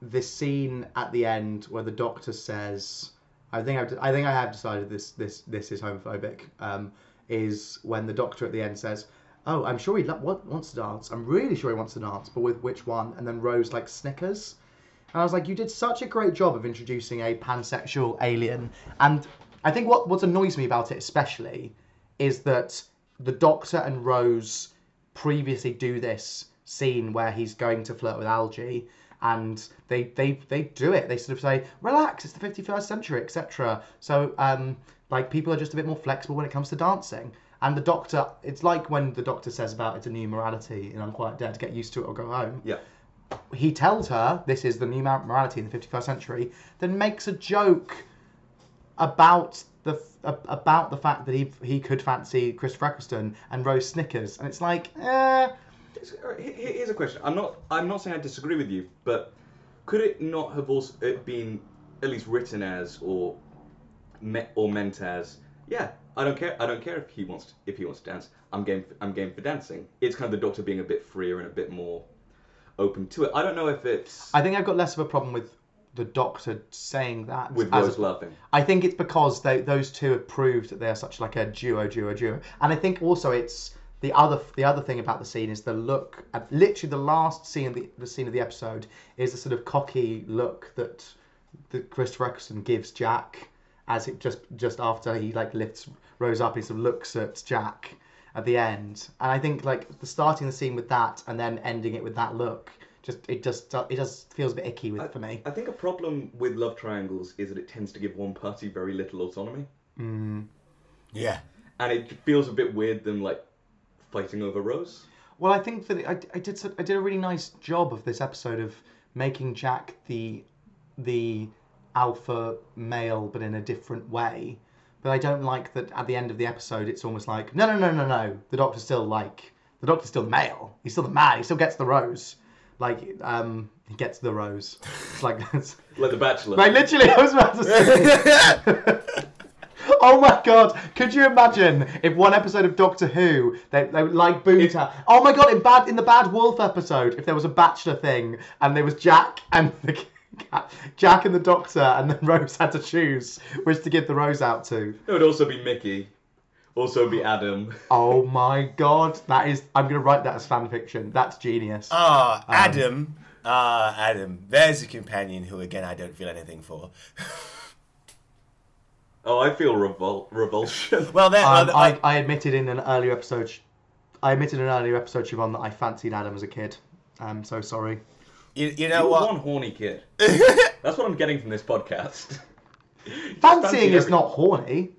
Speaker 3: the scene at the end where the doctor says, "I think I've, I think I have decided this this this is homophobic." Um, is when the doctor at the end says, "Oh, I'm sure he lo- wa- wants to dance. I'm really sure he wants to dance, but with which one?" And then Rose like snickers. And I was like, you did such a great job of introducing a pansexual alien. And I think what, what annoys me about it especially is that the Doctor and Rose previously do this scene where he's going to flirt with Algie and they, they, they do it. They sort of say, relax, it's the 51st century, etc. So, um, like, people are just a bit more flexible when it comes to dancing. And the Doctor, it's like when the Doctor says about it's a new morality in quite Dead, to get used to it or go home
Speaker 2: Yeah.
Speaker 3: he tells her this is the new morality in the 51st century, then makes a joke about the about the fact that he he could fancy Christopher Eccleston and Rose Snickers, and it's like, eh,
Speaker 2: It's- all right, here- here- Here's a question. I'm not. I'm not saying I disagree with you, but could it not have also it been at least written as or me, or meant as? Yeah, I don't care. I don't care if he wants to, if he wants to dance. I'm game. I'm game for dancing. It's kind of the Doctor being a bit freer and a bit more open to it. I don't know if it's
Speaker 3: I think I've got less of a problem with the Doctor saying that
Speaker 2: with
Speaker 3: as
Speaker 2: Rose
Speaker 3: a-
Speaker 2: laughing.
Speaker 3: I think it's because they, those two have proved that they are such like a duo, duo, duo. And I think also it's the other the other thing about the scene is the look. At, literally, the last scene of the, the scene of the episode is the sort of cocky look that that Christopher Eccleston gives Jack as it just just after he like lifts Rose up. He sort of looks at Jack at the end, and I think like the starting the scene with that and then ending it with that look. Just it just it just feels a bit icky with, for me.
Speaker 2: I think a problem with love triangles is that it tends to give one party very little autonomy, mm.
Speaker 4: yeah.
Speaker 2: and it feels a bit weird them like fighting over Rose.
Speaker 3: Well, I think that I, I did I did a really nice job of this episode of making Jack the the alpha male, but in a different way. But I don't like that at the end of the episode, it's almost like no, no, no, no, no. The Doctor's still like the Doctor's still the male. He's still the man. He still gets the rose. Like um, he gets the rose. It's like that's
Speaker 2: Like the Bachelor.
Speaker 3: like literally, I was about to say. oh my god! Could you imagine if one episode of Doctor Who they, they would like Boonta? Oh my god! In bad in the Bad Wolf episode, if there was a Bachelor thing and there was Jack and the Jack and the Doctor, and then Rose had to choose which to give the rose out to.
Speaker 2: It would also be Mickey. Also be Adam.
Speaker 3: Oh my god! That is. I'm gonna write that as fan fiction. That's genius.
Speaker 4: Ah, Adam. Ah, Adam. There's a companion who, again, I don't feel anything for.
Speaker 2: Oh, I feel revul- revulsion.
Speaker 4: Well, there.
Speaker 3: Um, I,
Speaker 4: I,
Speaker 3: I admitted in an earlier episode, I admitted in an earlier episode, Siobhan, that I fancied Adam as a kid. I'm so sorry.
Speaker 4: you, you
Speaker 2: You're
Speaker 4: know what?
Speaker 2: one horny kid. That's what I'm getting from this podcast.
Speaker 3: Fancying
Speaker 2: fancy
Speaker 3: is
Speaker 2: every-
Speaker 3: not horny.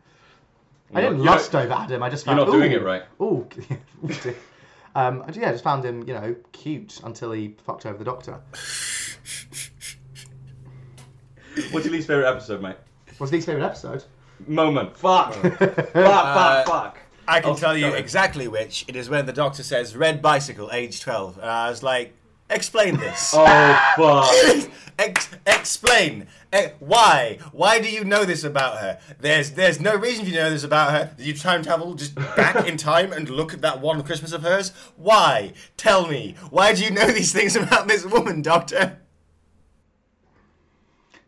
Speaker 3: I
Speaker 2: You're
Speaker 3: didn't
Speaker 2: not- you're
Speaker 3: lust over Adam. I just
Speaker 2: You're
Speaker 3: found.
Speaker 2: not doing it right.
Speaker 3: Ooh. Ooh, um, yeah, I just found him, you know, cute until he fucked over the doctor.
Speaker 2: What's your least favorite episode, mate?
Speaker 3: What's least favorite episode?
Speaker 2: Moment. Fuck. fuck. Fuck.
Speaker 4: Uh,
Speaker 2: Fuck.
Speaker 4: I can
Speaker 2: Oh,
Speaker 4: tell you
Speaker 2: sorry.
Speaker 4: exactly which. It is when the doctor says, red bicycle, age 12. And I was like, explain this.
Speaker 2: Oh fuck!
Speaker 4: Ex- explain why? Why do you know this about her? There's there's no reason for you to know this about her. Did you time travel just back in time and look at that one Christmas of hers? Why? Tell me. Why do you know these things about this woman, Doctor?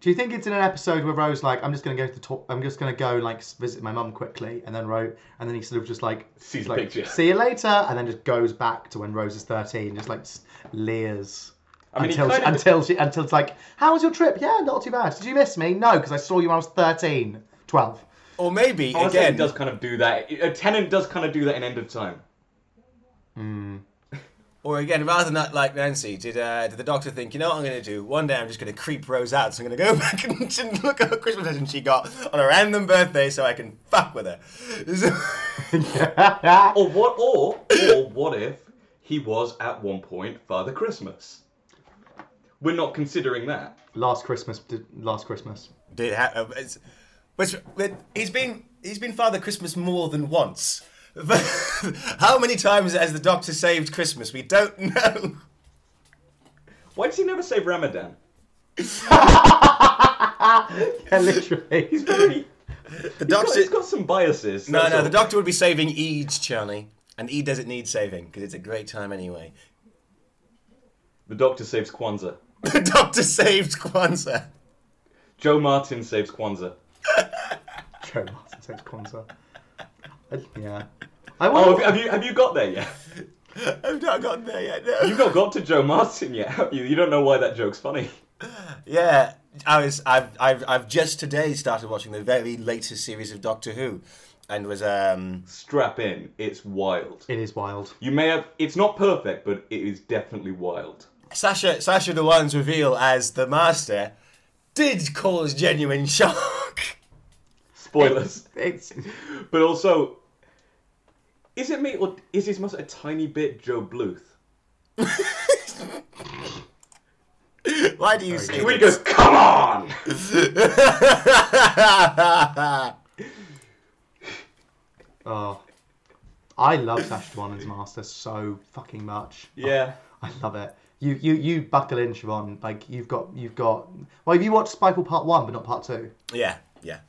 Speaker 3: Do you think it's in an episode where Rose like I'm just gonna go to the top I'm just gonna go like visit my mum quickly and then Rose and then he sort of just like
Speaker 2: Sees a
Speaker 3: like,
Speaker 2: picture.
Speaker 3: see you later and then just goes back to when Rose is 13 just like leers
Speaker 2: I mean,
Speaker 3: until she,
Speaker 2: of-
Speaker 3: until she until it's like how was your trip yeah not too bad did you miss me no because I saw you when I was 13 12
Speaker 4: Or maybe
Speaker 2: Honestly,
Speaker 4: again.
Speaker 2: it does kind of do that. A Tennant does kind of do that in End of Time. Hmm.
Speaker 4: Or again, rather than that, like Nancy, did uh, did the doctor think, you know what I'm going to do? One day I'm just going to creep Rose out, so I'm going to go back and, and look at what Christmas present she got on a random birthday so I can fuck with her.
Speaker 2: Or what? Or or what if he was at one point Father Christmas? We're not considering that.
Speaker 3: last Christmas did, last Christmas
Speaker 4: did ha- uh, it's, but, but he's been he's been Father Christmas more than once. How many times has the doctor saved Christmas? We don't know.
Speaker 2: Why does he never save Ramadan?
Speaker 3: yeah literally
Speaker 2: He's very.
Speaker 4: The
Speaker 2: He's got,
Speaker 4: doctor.
Speaker 2: he's got some biases.
Speaker 4: No, no,
Speaker 2: all.
Speaker 4: the doctor would be saving Eid, Charlie, and Eid doesn't need saving because it's a great time anyway.
Speaker 2: The doctor saves Kwanzaa.
Speaker 4: The doctor saves Kwanzaa.
Speaker 2: Jo Martin saves Kwanzaa.
Speaker 3: Jo Martin saves Kwanzaa I- yeah I
Speaker 2: Oh,
Speaker 3: wonder,
Speaker 2: have you, have you have you got there yet?
Speaker 4: I've not gotten there yet. No.
Speaker 2: You've not got to Jo Martin yet, have you? You don't know why that joke's funny.
Speaker 4: Yeah, I was. I've, I've, I've just today started watching the very latest series of Doctor Who, and was um.
Speaker 2: Strap in. It's wild.
Speaker 3: it is wild
Speaker 2: You may have. It's not perfect, but it is definitely wild.
Speaker 4: Sasha, Sasha, Dhawan's reveal as the master, did cause genuine shock.
Speaker 2: Spoilers.
Speaker 3: it's
Speaker 2: But also, is it me or is his mustache a tiny bit Joe Bluth?
Speaker 4: Why do you say
Speaker 2: he goes, come on!
Speaker 3: Oh, I love Sacha Baron Master so fucking much.
Speaker 2: Yeah.
Speaker 3: I love it. You you you buckle in, Siobhan. Like you've got you've got. Well, have you watched Spyfall Part One, but not Part Two?
Speaker 4: yeah, yeah.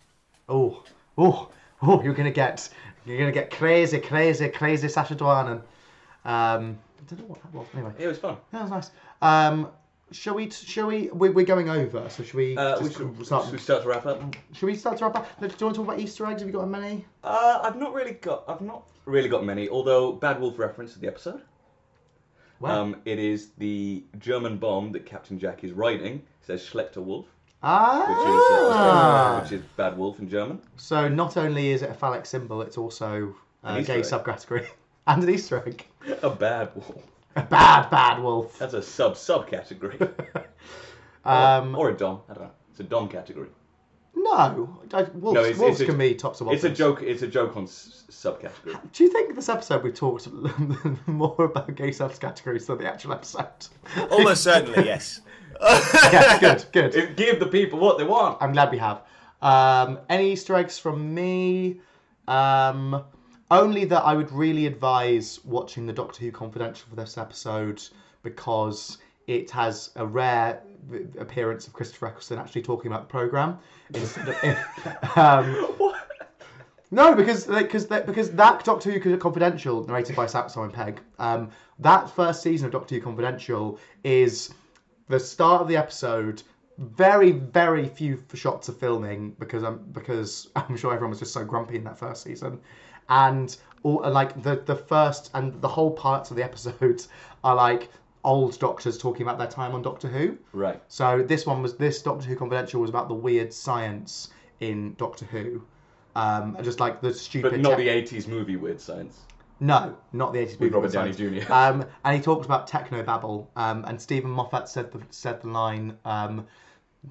Speaker 3: Oh oh oh! You're gonna get you're gonna get crazy, crazy, crazy Sacha Baron. Um, I don't know what that was. Anyway,
Speaker 2: It was fun.
Speaker 3: that was nice. Um, shall we? Shall we? We're, we're going over. So should we?
Speaker 2: Uh, we should,
Speaker 3: start?
Speaker 2: should we start to wrap up?
Speaker 3: Should we start to wrap up? Do you want to talk about Easter eggs? Have you got many?
Speaker 2: Uh, I've not really got. I've not really got many. Although Bad Wolf reference to the episode.
Speaker 3: Well,
Speaker 2: Um, it is the German bomb that Captain Jack is riding. It says Schlechter Wolf, which is,
Speaker 3: ah.
Speaker 2: uh, which is Bad Wolf in German.
Speaker 3: So not only is it a phallic symbol, it's also
Speaker 2: An
Speaker 3: a
Speaker 2: Easter
Speaker 3: gay
Speaker 2: egg.
Speaker 3: subcategory and an Easter egg.
Speaker 2: A bad wolf.
Speaker 3: A bad, bad wolf.
Speaker 2: That's a sub subcategory.
Speaker 3: Um,
Speaker 2: or a dom. I don't know. It's a dom category.
Speaker 3: No, I, wolves,
Speaker 2: No, it's-
Speaker 3: wolves
Speaker 2: it's a-
Speaker 3: be tops of
Speaker 2: It's a joke. It's a joke on s- subcategory.
Speaker 3: Do you think this episode we talked more about gay subcategories than the actual episode?
Speaker 4: Almost certainly, yes.
Speaker 3: yeah, good, good.
Speaker 2: It, give the people what they want.
Speaker 3: I'm glad we have. Um, any Easter eggs from me? Um, only that I would really advise watching the Doctor Who Confidential for this episode because it has a rare v- appearance of Christopher Eccleston actually talking about the program. Instead of, um, no, because because that because that Doctor Who Confidential, narrated by Simon Pegg, um, that first season of Doctor Who Confidential is the start of the episode. Very very few shots of filming because I'm because I'm sure everyone was just so grumpy in that first season, and all like the the first and the whole parts of the episodes are like old doctors talking about their time on Doctor Who.
Speaker 2: Right.
Speaker 3: So this one was this Doctor Who Confidential was about the weird science in Doctor Who, um, just like the stupid.
Speaker 2: But not the 80s movie Weird Science.
Speaker 3: no, not the 80s
Speaker 2: With
Speaker 3: movie
Speaker 2: Robert Downey Jr..
Speaker 3: Um, and he talked about techno babble. Um, and Steven Moffat said the said the line, um,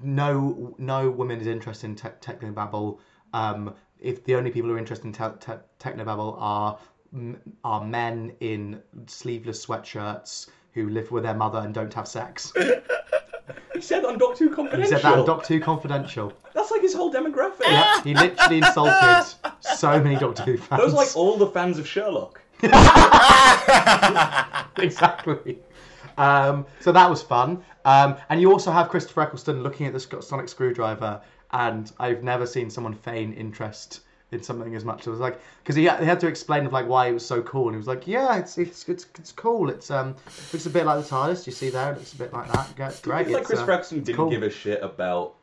Speaker 3: "No, no woman is interested in te- techno babble. Um, if the only people who are interested in te- te- techno babble are m- are men in sleeveless sweatshirts." Who live with their mother and don't have sex.
Speaker 2: He said that on Doctor Who confidential.
Speaker 3: He said that in Doctor Who Confidential.
Speaker 2: That's like his whole demographic.
Speaker 3: Yeah, he literally insulted so many Doctor Who fans.
Speaker 2: Those are like all the fans of Sherlock.
Speaker 3: exactly. Um, so that was fun. Um, and you also have Christopher Eccleston looking at the sonic screwdriver, and I've never seen someone feign interest in something as much. It was like because he, had- he had to explain of like why it was so cool, and he was like, "Yeah, it's it's it's, it's cool. It's um looks a bit like the TARDIS. You see there, it looks a bit like that. It's great.
Speaker 2: It's like Chris
Speaker 3: uh,
Speaker 2: Braxton didn't
Speaker 3: cool.
Speaker 2: give a shit about.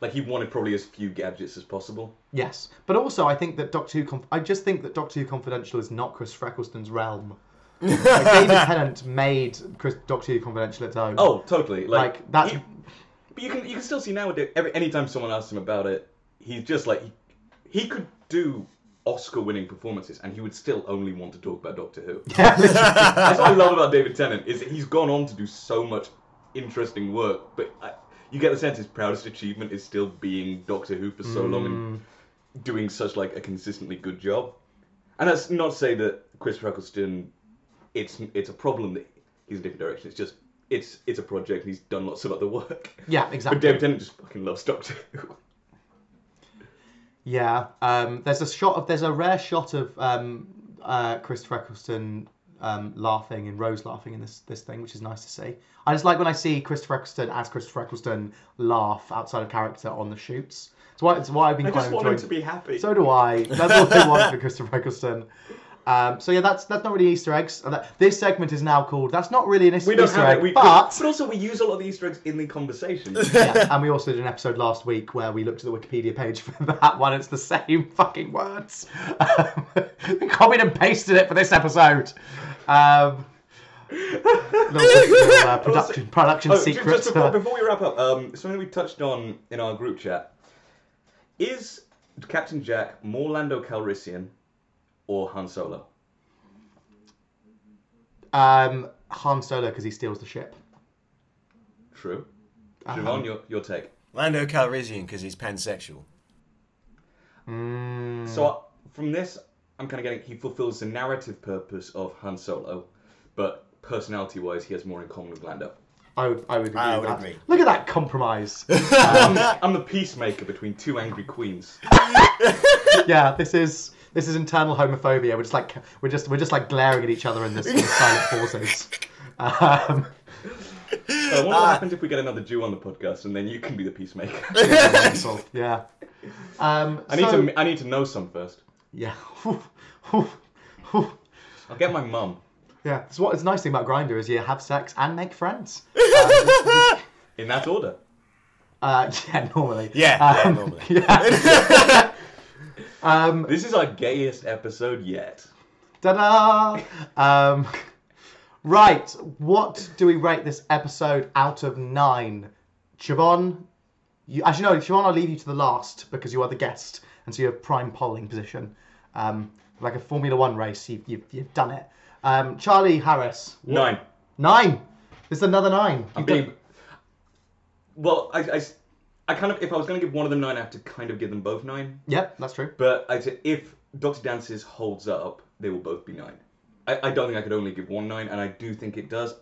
Speaker 2: Like he wanted probably as few gadgets as possible.
Speaker 3: Yes, but also I think that Doctor Who. Conf- I just think that Doctor Who Confidential is not Chris Eccleston's realm. like David Tennant made Chris, Doctor Who Confidential its own.
Speaker 2: Oh, totally. Like,
Speaker 3: Like,
Speaker 2: he- but you can you can still see nowadays. Every anytime someone asks him about it, he's just like he, he could do Oscar-winning performances, and he would still only want to talk about Doctor Who. That's what I love about David Tennant is that he's gone on to do so much interesting work, but I, you get the sense his proudest achievement is still being Doctor Who for so long and mm. doing such like a consistently good job. And that's not to say that Chris Eccleston, it's it's a problem that he's in a different direction. It's just it's it's a project. and He's done lots of other work.
Speaker 3: yeah, exactly.
Speaker 2: But David Tennant just fucking loves Doctor Who.
Speaker 3: Yeah, um, there's a shot of there's a rare shot of um, uh, Christopher Eccleston um, laughing and Rose laughing in this this thing, which is nice to see. I just like when I see Christopher Eccleston as Christopher Eccleston laugh outside of character on the shoots. It's why it's why I've been
Speaker 2: I
Speaker 3: quite
Speaker 2: just want him to be happy.
Speaker 3: So do I. That's all I want for Christopher Eccleston. Um, so yeah, that's that's not really Easter eggs. Uh, This segment is now called. That's not really an Easter,
Speaker 2: we don't
Speaker 3: Easter
Speaker 2: have
Speaker 3: egg,
Speaker 2: it. We,
Speaker 3: but
Speaker 2: but also we use a lot of the Easter eggs in the conversation.
Speaker 3: yeah, and we also did an episode last week where we looked at the Wikipedia page for that one. It's the same fucking words. Um, we copied and pasted it for this episode. Um, little, uh, production production
Speaker 2: Oh, ju-
Speaker 3: secret.
Speaker 2: Just before, before we wrap up, um, something we touched on in our group chat is Captain Jack more Lando Calrissian or Han Solo?
Speaker 3: um, Han Solo because he steals the ship.
Speaker 2: True.
Speaker 3: Uh-huh.
Speaker 2: Siobhan, your your take.
Speaker 4: Lando Calrissian because he's pansexual.
Speaker 3: Mm,
Speaker 2: So uh, from this, I'm kind of getting he fulfills the narrative purpose of Han Solo, but personality-wise, he has more in common with Lando.
Speaker 3: I would, I would agree.
Speaker 4: I
Speaker 3: with
Speaker 4: would
Speaker 3: that.
Speaker 4: agree.
Speaker 3: Look at that compromise.
Speaker 2: I'm, I'm the peacemaker between two angry queens.
Speaker 3: yeah, this is this is internal homophobia. We're just like we're just we're just like glaring at each other in this in silent pauses. Um,
Speaker 2: So I wonder what happens if we get another Jew on the podcast, and then you can be the peacemaker.
Speaker 3: yeah. Um,
Speaker 2: I need
Speaker 3: so-
Speaker 2: to I need to know some first.
Speaker 3: Yeah.
Speaker 2: I'll get my mum.
Speaker 3: yeah. So what is the nice thing about Grindr is you have sex and make friends.
Speaker 2: In that order.
Speaker 3: Uh, yeah, normally.
Speaker 4: Yeah, yeah,
Speaker 3: Um,
Speaker 4: normally.
Speaker 3: yeah. Um,
Speaker 2: This is our gayest episode yet.
Speaker 3: ta-da! Um, right. What do we rate this episode out of nine? Siobhan, you actually no, Siobhan, I'll leave you to the last because you are the guest, and so you have prime polling position. Um, like a Formula One race, you've, you've, you've done it. Um, Charlie Harris, what-
Speaker 2: Nine.
Speaker 3: Nine. This is another nine.
Speaker 2: I'm
Speaker 3: You've done-
Speaker 2: being. Well, I, I, I kind of if I was going to give one of them nine, I have to kind of give them both nine.
Speaker 3: Yep, that's true.
Speaker 2: But I say if Doctor Dances holds up, they will both be nine. I, I don't think I could only give one nine, and I do think it does.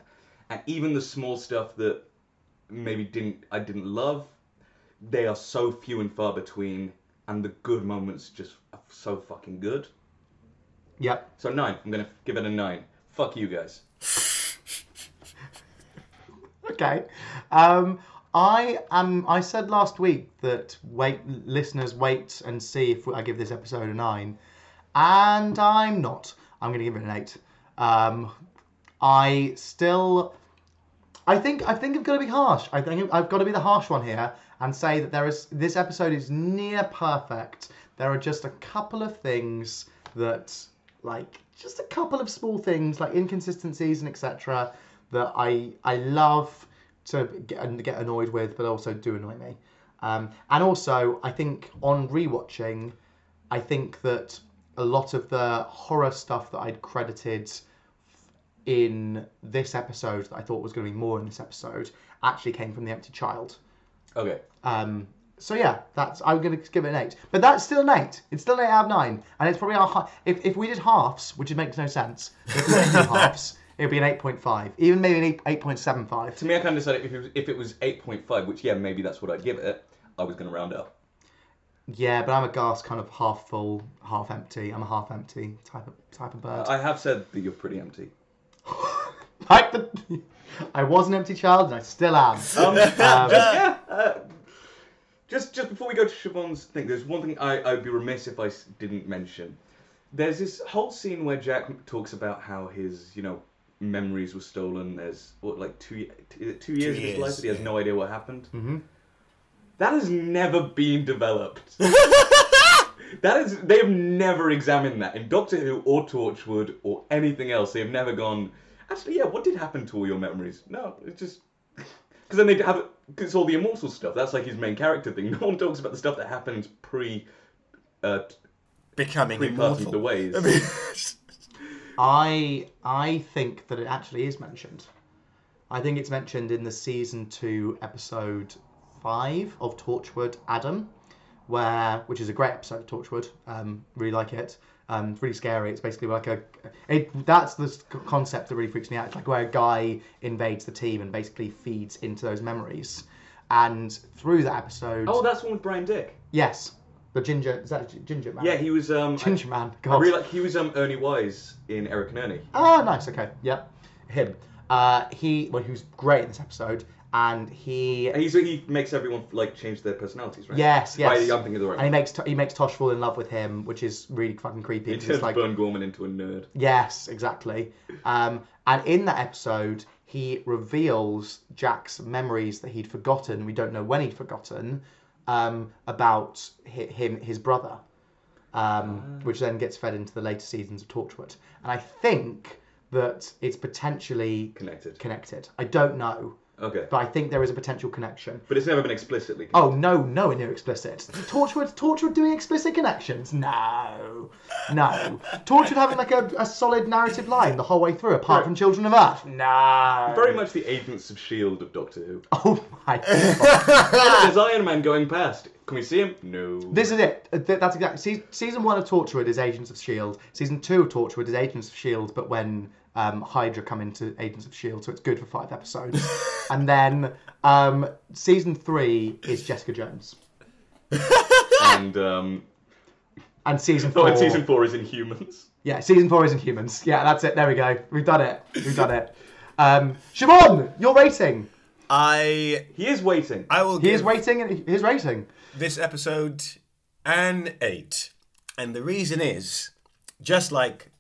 Speaker 2: And even the small stuff that maybe didn't I didn't love, they are so few and far between, and the good moments just are so fucking good.
Speaker 3: Yep.
Speaker 2: So nine. I'm gonna give it a nine. Fuck you guys.
Speaker 3: Okay. Um, I am. I said last week that wait, listeners, wait and see if I give this episode a nine, and I'm not. I'm going to give it an eight. Um, I still. I think I think I've got to be harsh. I think I've got to be the harsh one here and say that there is this episode is near perfect. There are just a couple of things that like just a couple of small things like inconsistencies and etc. that I I love to get get annoyed with, but also do annoy me. Um, and also, I think on rewatching, I think that a lot of the horror stuff that I'd credited in this episode that I thought was going to be more in this episode actually came from the Empty Child.
Speaker 2: Okay.
Speaker 3: Um, so yeah, that's I'm going to give it an eight, but that's still an eight. It's still an eight out of nine, and it's probably our if if we did halves, which makes no sense. If we didn't halves, it would be an eight point five, even maybe an eight eight point seven five.
Speaker 2: To me, I kind of decided if it was, if it was 8.5, which yeah, maybe that's what I'd give it. I was gonna round up.
Speaker 3: Yeah, but I'm a gas kind of half full, half empty. I'm a half empty type of type of bird.
Speaker 2: I have said that you're pretty empty.
Speaker 3: like the. I was an empty child, and I still am.
Speaker 2: Um,
Speaker 3: Um,
Speaker 2: yeah. Uh, just just before we go to Siobhan's thing, there's one thing I I'd be remiss if I didn't mention. There's this whole scene where Jack talks about how his you know memories were stolen. There's what like two ye- t- two years of his life that he has
Speaker 4: yeah.
Speaker 2: no idea what happened.
Speaker 3: Mhm.
Speaker 2: That has never been developed. that is they have never examined that in Doctor Who or Torchwood or anything else. They have never gone. Actually, yeah, what did happen to all your memories? No, it's just because then they have it. It's all the immortal stuff. That's like his main character thing. No one talks about the stuff that happened pre, uh,
Speaker 4: Becoming immortal.
Speaker 2: the ways.
Speaker 4: I mean,
Speaker 3: I I think that it actually is mentioned. I think it's mentioned in the season two episode five of Torchwood Adam, where which is a great episode of Torchwood. Um, really like it. Um, it's really scary. It's basically like a it, that's the concept that really freaks me out. It's like where a guy invades the team and basically feeds into those memories. And through that episode,
Speaker 2: oh, that's one with Bryan Dick.
Speaker 3: yes, the ginger is that ginger man?
Speaker 2: Yeah, he was. Um, I,
Speaker 3: ginger man.
Speaker 2: I
Speaker 3: God.
Speaker 2: really like. He was um Ernie Wise in Eric and Ernie.
Speaker 3: Oh, nice. Okay. Yep. Him. Uh, he well, he was great in this episode, and he
Speaker 2: And he's he makes everyone like change their personalities, right?
Speaker 3: yes, yes,
Speaker 2: Right, I'm thinking of the right.
Speaker 3: and he makes he makes Tosh fall in love with him, which is really fucking creepy.
Speaker 2: He turns
Speaker 3: like
Speaker 2: Burn Gorman into a nerd.
Speaker 3: yes, exactly. Um, and in that episode, he reveals Jack's memories that he'd forgotten. We don't know when he'd forgotten um, about him, his brother, um, which then gets fed into the later seasons of Torchwood. And I think that it's potentially
Speaker 2: Connected.
Speaker 3: connected. I don't know,
Speaker 2: Okay.
Speaker 3: but I think there is a potential connection.
Speaker 2: But it's never been explicitly.
Speaker 3: Oh no, no, near explicit. Torchwood, Torchwood doing explicit connections? No, no. Torchwood having like a, a solid narrative line the whole way through, apart
Speaker 2: Right.
Speaker 3: from Children of Earth? No.
Speaker 2: Very much the Agents of Shield of Doctor Who.
Speaker 3: Oh my. God.
Speaker 2: There's Iron Man going past. Can we see him? No.
Speaker 3: This is it. Uh, That's exactly. Season one of Torchwood is Agents of Shield. Season two of Torchwood is Agents of Shield, but when um, Hydra come into Agents of Shield, so it's good for five episodes. and then um, season three is Jessica Jones,
Speaker 2: and um,
Speaker 3: and season
Speaker 2: oh,
Speaker 3: four.
Speaker 2: and season four is Inhumans.
Speaker 3: Yeah, season four is Inhumans. Yeah, that's it. There we go. We've done it. We've done it. Um, Siobhan, your rating.
Speaker 4: I
Speaker 2: He is waiting.
Speaker 4: I will
Speaker 3: He
Speaker 4: give
Speaker 3: is waiting. and His rating.
Speaker 4: this episode an eight, and the reason is just like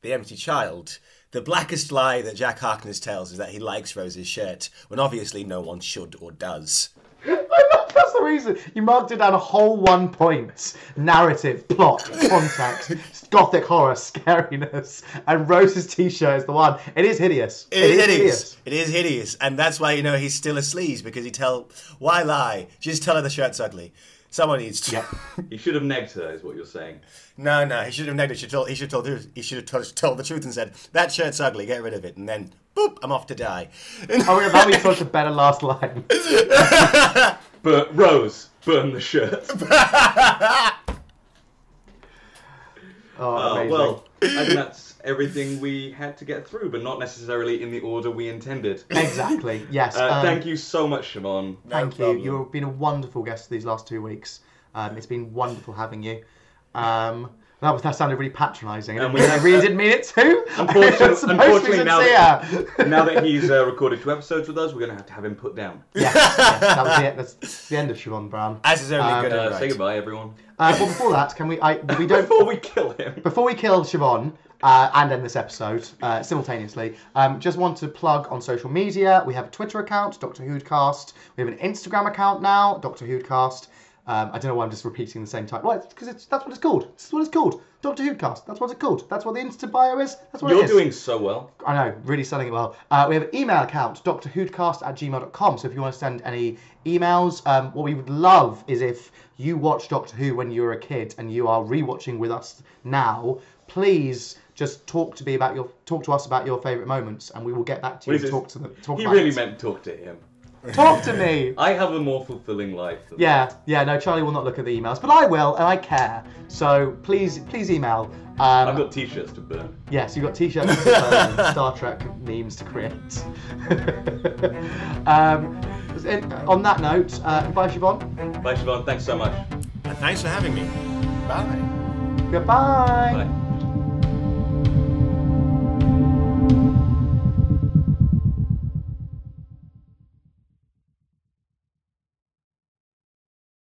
Speaker 4: the empty child. The blackest lie that Jack Harkness tells is that he likes Rose's shirt, when obviously no one should or does.
Speaker 3: I know that's the reason. You marked it down a whole one point. Narrative, plot, context, gothic horror, scariness, and Rose's t-shirt is the one. It is hideous.
Speaker 4: It is hideous. It is hideous, and that's why you know he's still a sleaze because he tell why lie? Just tell her the shirt's ugly. Someone needs to.
Speaker 3: Yeah.
Speaker 2: He should have negged her, is what you're saying.
Speaker 4: No, no, he should have negated. He should told. He should told. He should have told, told the truth and said that shirt's ugly. Get rid of it, and then boop, I'm off to die.
Speaker 3: Oh, yeah, that was such a better last line.
Speaker 2: But Rose, burn the shirt.
Speaker 3: Oh,
Speaker 2: Uh, well, I think that's everything we had to get through, but not necessarily in the order we intended.
Speaker 3: exactly. Yes.
Speaker 2: Uh,
Speaker 3: um,
Speaker 2: thank you so much, Siobhan.
Speaker 3: Thank
Speaker 4: No
Speaker 3: you.
Speaker 4: problem.
Speaker 3: You've been a wonderful guest these last two weeks. Um, it's been wonderful having you. Um, that was that sounded really patronising. I,
Speaker 2: And
Speaker 3: didn't-
Speaker 2: we-
Speaker 3: I really didn't mean it to.
Speaker 2: Unfortunately-
Speaker 3: It was supposed to be
Speaker 2: unfortunately now
Speaker 3: sincere.
Speaker 2: now that he's uh, recorded two episodes with us, we're going to have to have him put down.
Speaker 3: yes, yes, that was it. That's the end of Siobhan Brown.
Speaker 4: As is only
Speaker 3: Um,
Speaker 4: good
Speaker 2: Uh,
Speaker 4: right.
Speaker 2: Say goodbye, everyone.
Speaker 3: Uh, but before that, can we? I we don't
Speaker 2: Before we kill him.
Speaker 3: Before we kill Siobhan uh, and end this episode uh, simultaneously, um, just want to plug on social media. We have a Twitter account, Doctor Who'dcast. We have an Instagram account now, Doctor Who'dcast. Um, I don't know why I'm just repeating the same title. Well, because it's, that's what it's called. This is what it's called. Doctor Who'dcast. That's what it's called. That's what the Insta bio is. That's what it
Speaker 2: You're
Speaker 3: is.
Speaker 2: doing so well.
Speaker 3: I know, really selling it well. Uh, we have an email account, drwhodcast at gmail.com. So if you want to send any emails, um, what we would love is if you watched Doctor Who when you were a kid and you are rewatching with us now, please just talk to me about your talk to us about your favourite moments, and we will get back to you and talk to them. Talk
Speaker 2: He really
Speaker 3: it.
Speaker 2: meant talk to him.
Speaker 3: talk to me.
Speaker 2: I have a more fulfilling life. Than
Speaker 3: Yeah, yeah. No, Charlie will not look at the emails, but I will, and I care. So please, please email. Um,
Speaker 2: I've got t-shirts to burn.
Speaker 3: Yes, you've got t-shirts to burn Star Trek memes to create. um, on that note, uh, goodbye, Siobhan.
Speaker 2: Bye, Siobhan. Thanks so much.
Speaker 4: And thanks for having me. Bye.
Speaker 3: Goodbye.
Speaker 2: Bye.